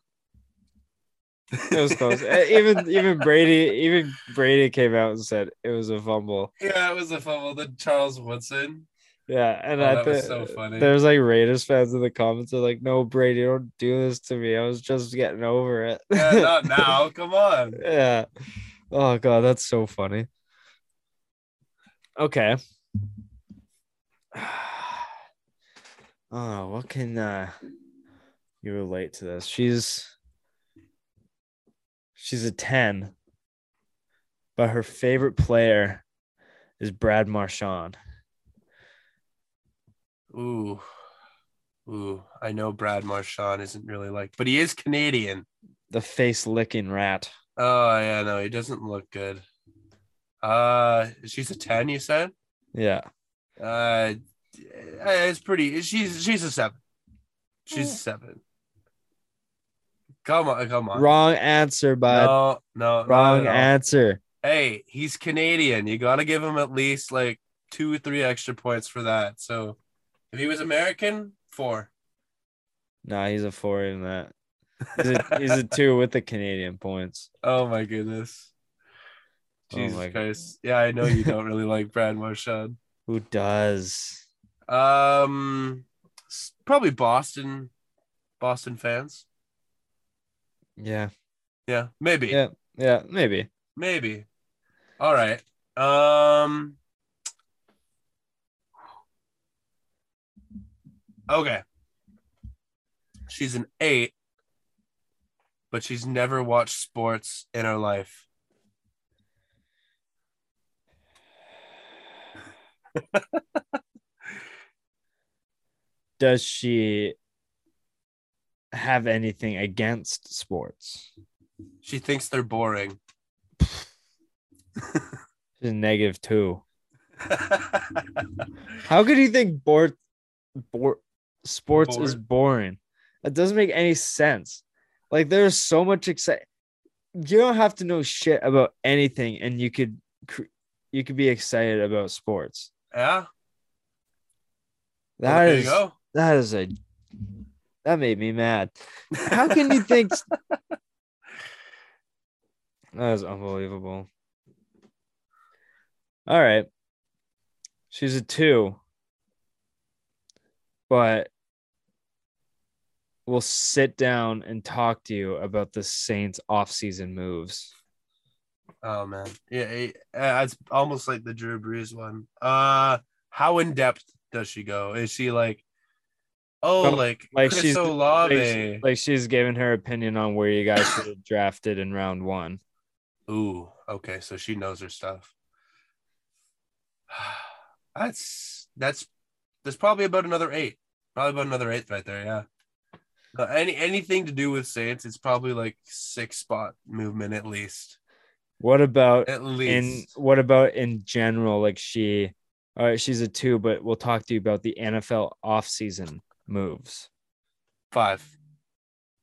It was close. [LAUGHS] Eh, even even Brady even Brady came out and said it was a fumble. Yeah, it was a fumble. The Charles Woodson. Yeah, and Oh, I that was so funny. There's like Raiders fans in the comments are like, "No, Brady, don't do this to me. I was just getting over it." Yeah, not [LAUGHS] now. Come on. yeah. Oh god, that's so funny. Okay. [SIGHS] Oh, what can uh you relate to this? She's she's a 10, but her favorite player is Brad Marchand. Ooh. Ooh. I know Brad Marchand isn't really like, but he is Canadian. The face licking rat. Oh yeah, no, he doesn't look good. Uh she's a 10, you said? Yeah. Uh it's pretty she's she's a seven. She's a seven. Come on, come on. Wrong answer, bud. No, no, Wrong no, no. answer. Hey, he's Canadian. You gotta give him at least like two or three extra points for that. So if he was American, four. Nah, he's a four in that. He's a, he's a two with the Canadian points. [LAUGHS] Oh my goodness. Oh Jesus my- Christ. Yeah, I know you don't really like Brad Marchand. [LAUGHS] Who does? Um probably Boston Boston fans. Yeah. Yeah, maybe. Yeah. Yeah. Maybe. Maybe. All right. Um Okay. She's an 8 but she's never watched sports in her life. [LAUGHS] Does she have anything against sports? She thinks they're boring. [LAUGHS] She's negative two. [LAUGHS] How could you think board, board sports is boring? That doesn't make any sense. Like there's so much excite. You don't have to know shit about anything, and you could you could be excited about sports. Yeah. That Well, is you go. that is a that made me mad. How can you think [LAUGHS] that is unbelievable? All right. She's a two, but we'll sit down and talk to you about the Saints off-season moves. Oh man, yeah, it- uh, it's almost like the Drew Brees one. Uh, how in depth does she go? Is she like, oh, Well, like like Chris she's- Olave? Like, like she's giving her opinion on where you guys should have drafted in round one. Ooh, okay, so she knows her stuff. [SIGHS] That's that's there's probably about another eight, probably about another eighth right there. Yeah. Uh, any anything to do with Saints, it's probably like six spot movement at least. What about At in what about in general? Like she, all right, she's a two, but we'll talk to you about the NFL offseason moves. five.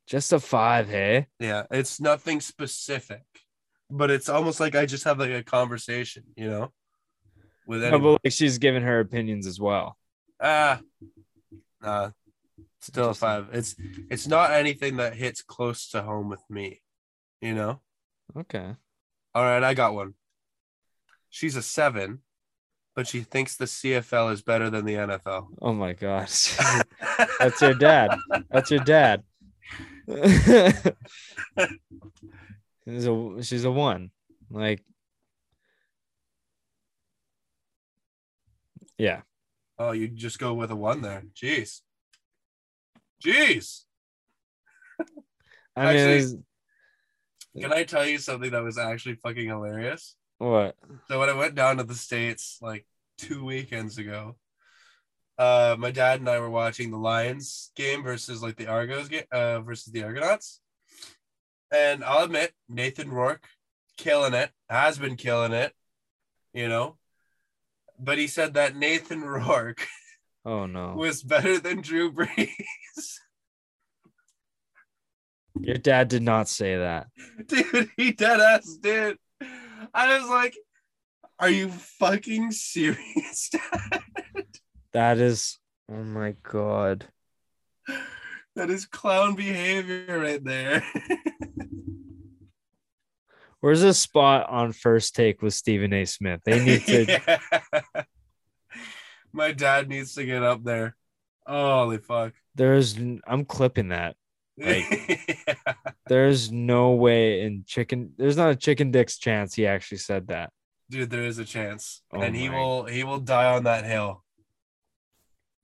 Just a five, hey? Yeah, it's nothing specific, but it's almost like I just have like a conversation, you know, with No, but like she's given her opinions as well. Ah, nah, still a five. It's it's not anything that hits close to home with me, you know. Okay. All right, I got one. She's a seven, but she thinks the CFL is better than the NFL. Oh my gosh. [LAUGHS] That's your dad. That's your dad. [LAUGHS] she's a she's a one. Like yeah. oh, you just go with a one there. Jeez. Jeez. I mean Actually- Can I tell you something that was actually fucking hilarious? what? So when I went down to the States like two weekends ago, uh, my dad and I were watching the Lions game versus like the Argos game, uh, versus the Argonauts. And I'll admit, Nathan Rourke killing it, has been killing it, you know. But he said that Nathan [LAUGHS] Rourke Oh no. was better than Drew Brees. [LAUGHS] Your dad did not say that. [LAUGHS] Dude, he dead ass did. I was like, are you fucking serious? [LAUGHS] Dad? That is oh my god. that is clown behavior right there. [LAUGHS] Where's a spot on first take with Stephen A. Smith? They need to Yeah. My dad needs to get up there. Holy fuck. there's I'm clipping that. Like- [LAUGHS] Yeah. There's no way in chicken there's not a chicken dick's chance he actually said that. Dude, there is a chance. Oh and he will he will die on that hill.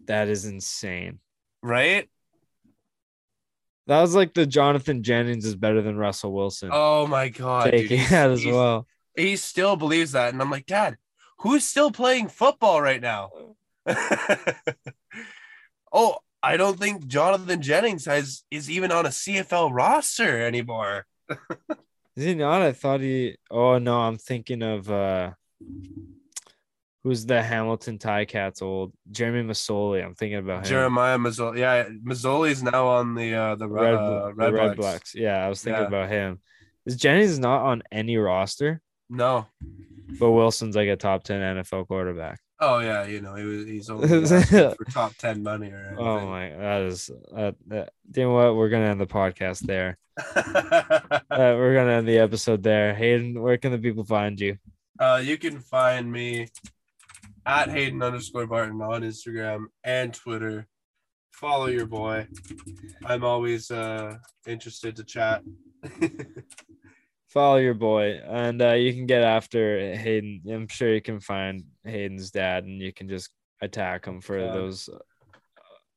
That is insane. Right? That was like the Jonathan Jennings is better than Russell Wilson. Oh my god. take dude. [LAUGHS] that as well. he still believes that. And I'm like, Dad, who's still playing football right now? [LAUGHS] oh, I don't think Jonathan Jennings has is even on a CFL roster anymore. Is he not? I thought he. Oh no, I'm thinking of uh, who's the Hamilton Ti-Cats old Jeremy Masoli. I'm thinking about him. Jeremiah Masoli. Yeah, Masoli's now on the uh, the Red, uh, the Red, Red Blacks. Blacks. Yeah, I was thinking Yeah. about him. Is Jennings not on any roster? No. But Wilson's like a top ten NFL quarterback. Oh yeah, you know he was he's [LAUGHS] only for top ten money or anything. Oh my, god, that is. Uh, that, you know what? We're gonna end the podcast there. [LAUGHS] Uh, we're gonna end the episode there. Hayden, where can the people find you? uh, you can find me at Hayden underscore Barton on Instagram and Twitter. Follow your boy. I'm always uh interested to chat. [LAUGHS] follow your boy and uh, you can get after hayden. I'm sure you can find hayden's dad and you can just attack him for Yeah. those uh,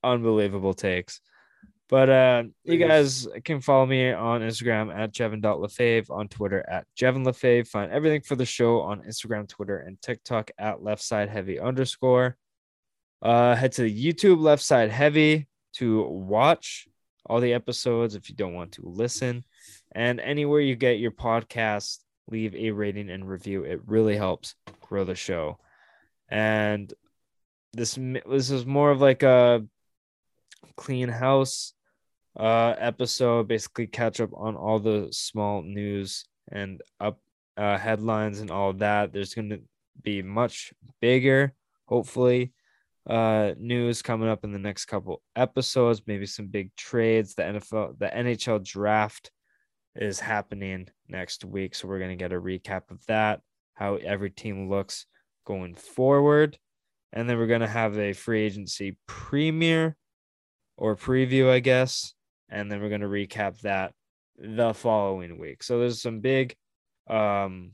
unbelievable takes. But uh you guys can follow me on instagram at jevin.lefave on twitter at jevin lefave find everything for the show on instagram twitter and tiktok at left side heavy underscore. Uh head to the youtube left side heavy to watch all the episodes if you don't want to listen and anywhere you get your podcast, leave a rating and review. It really helps grow the show. And this this is more of like a clean house uh episode, basically catch up on all the small news and up uh, headlines and all that. There's going to be much bigger, hopefully, uh news coming up in the next couple episodes, maybe some big trades, the NFL, the NHL draft is happening next week. So we're going to get a recap of that, how every team looks going forward. And then we're going to have a free agency premiere or preview, I guess. And then we're going to recap that the following week. So there's some big um,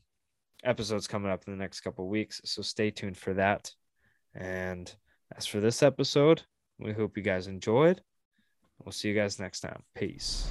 episodes coming up in the next couple weeks. So stay tuned for that. And as for this episode, we hope you guys enjoyed. We'll see you guys next time. Peace.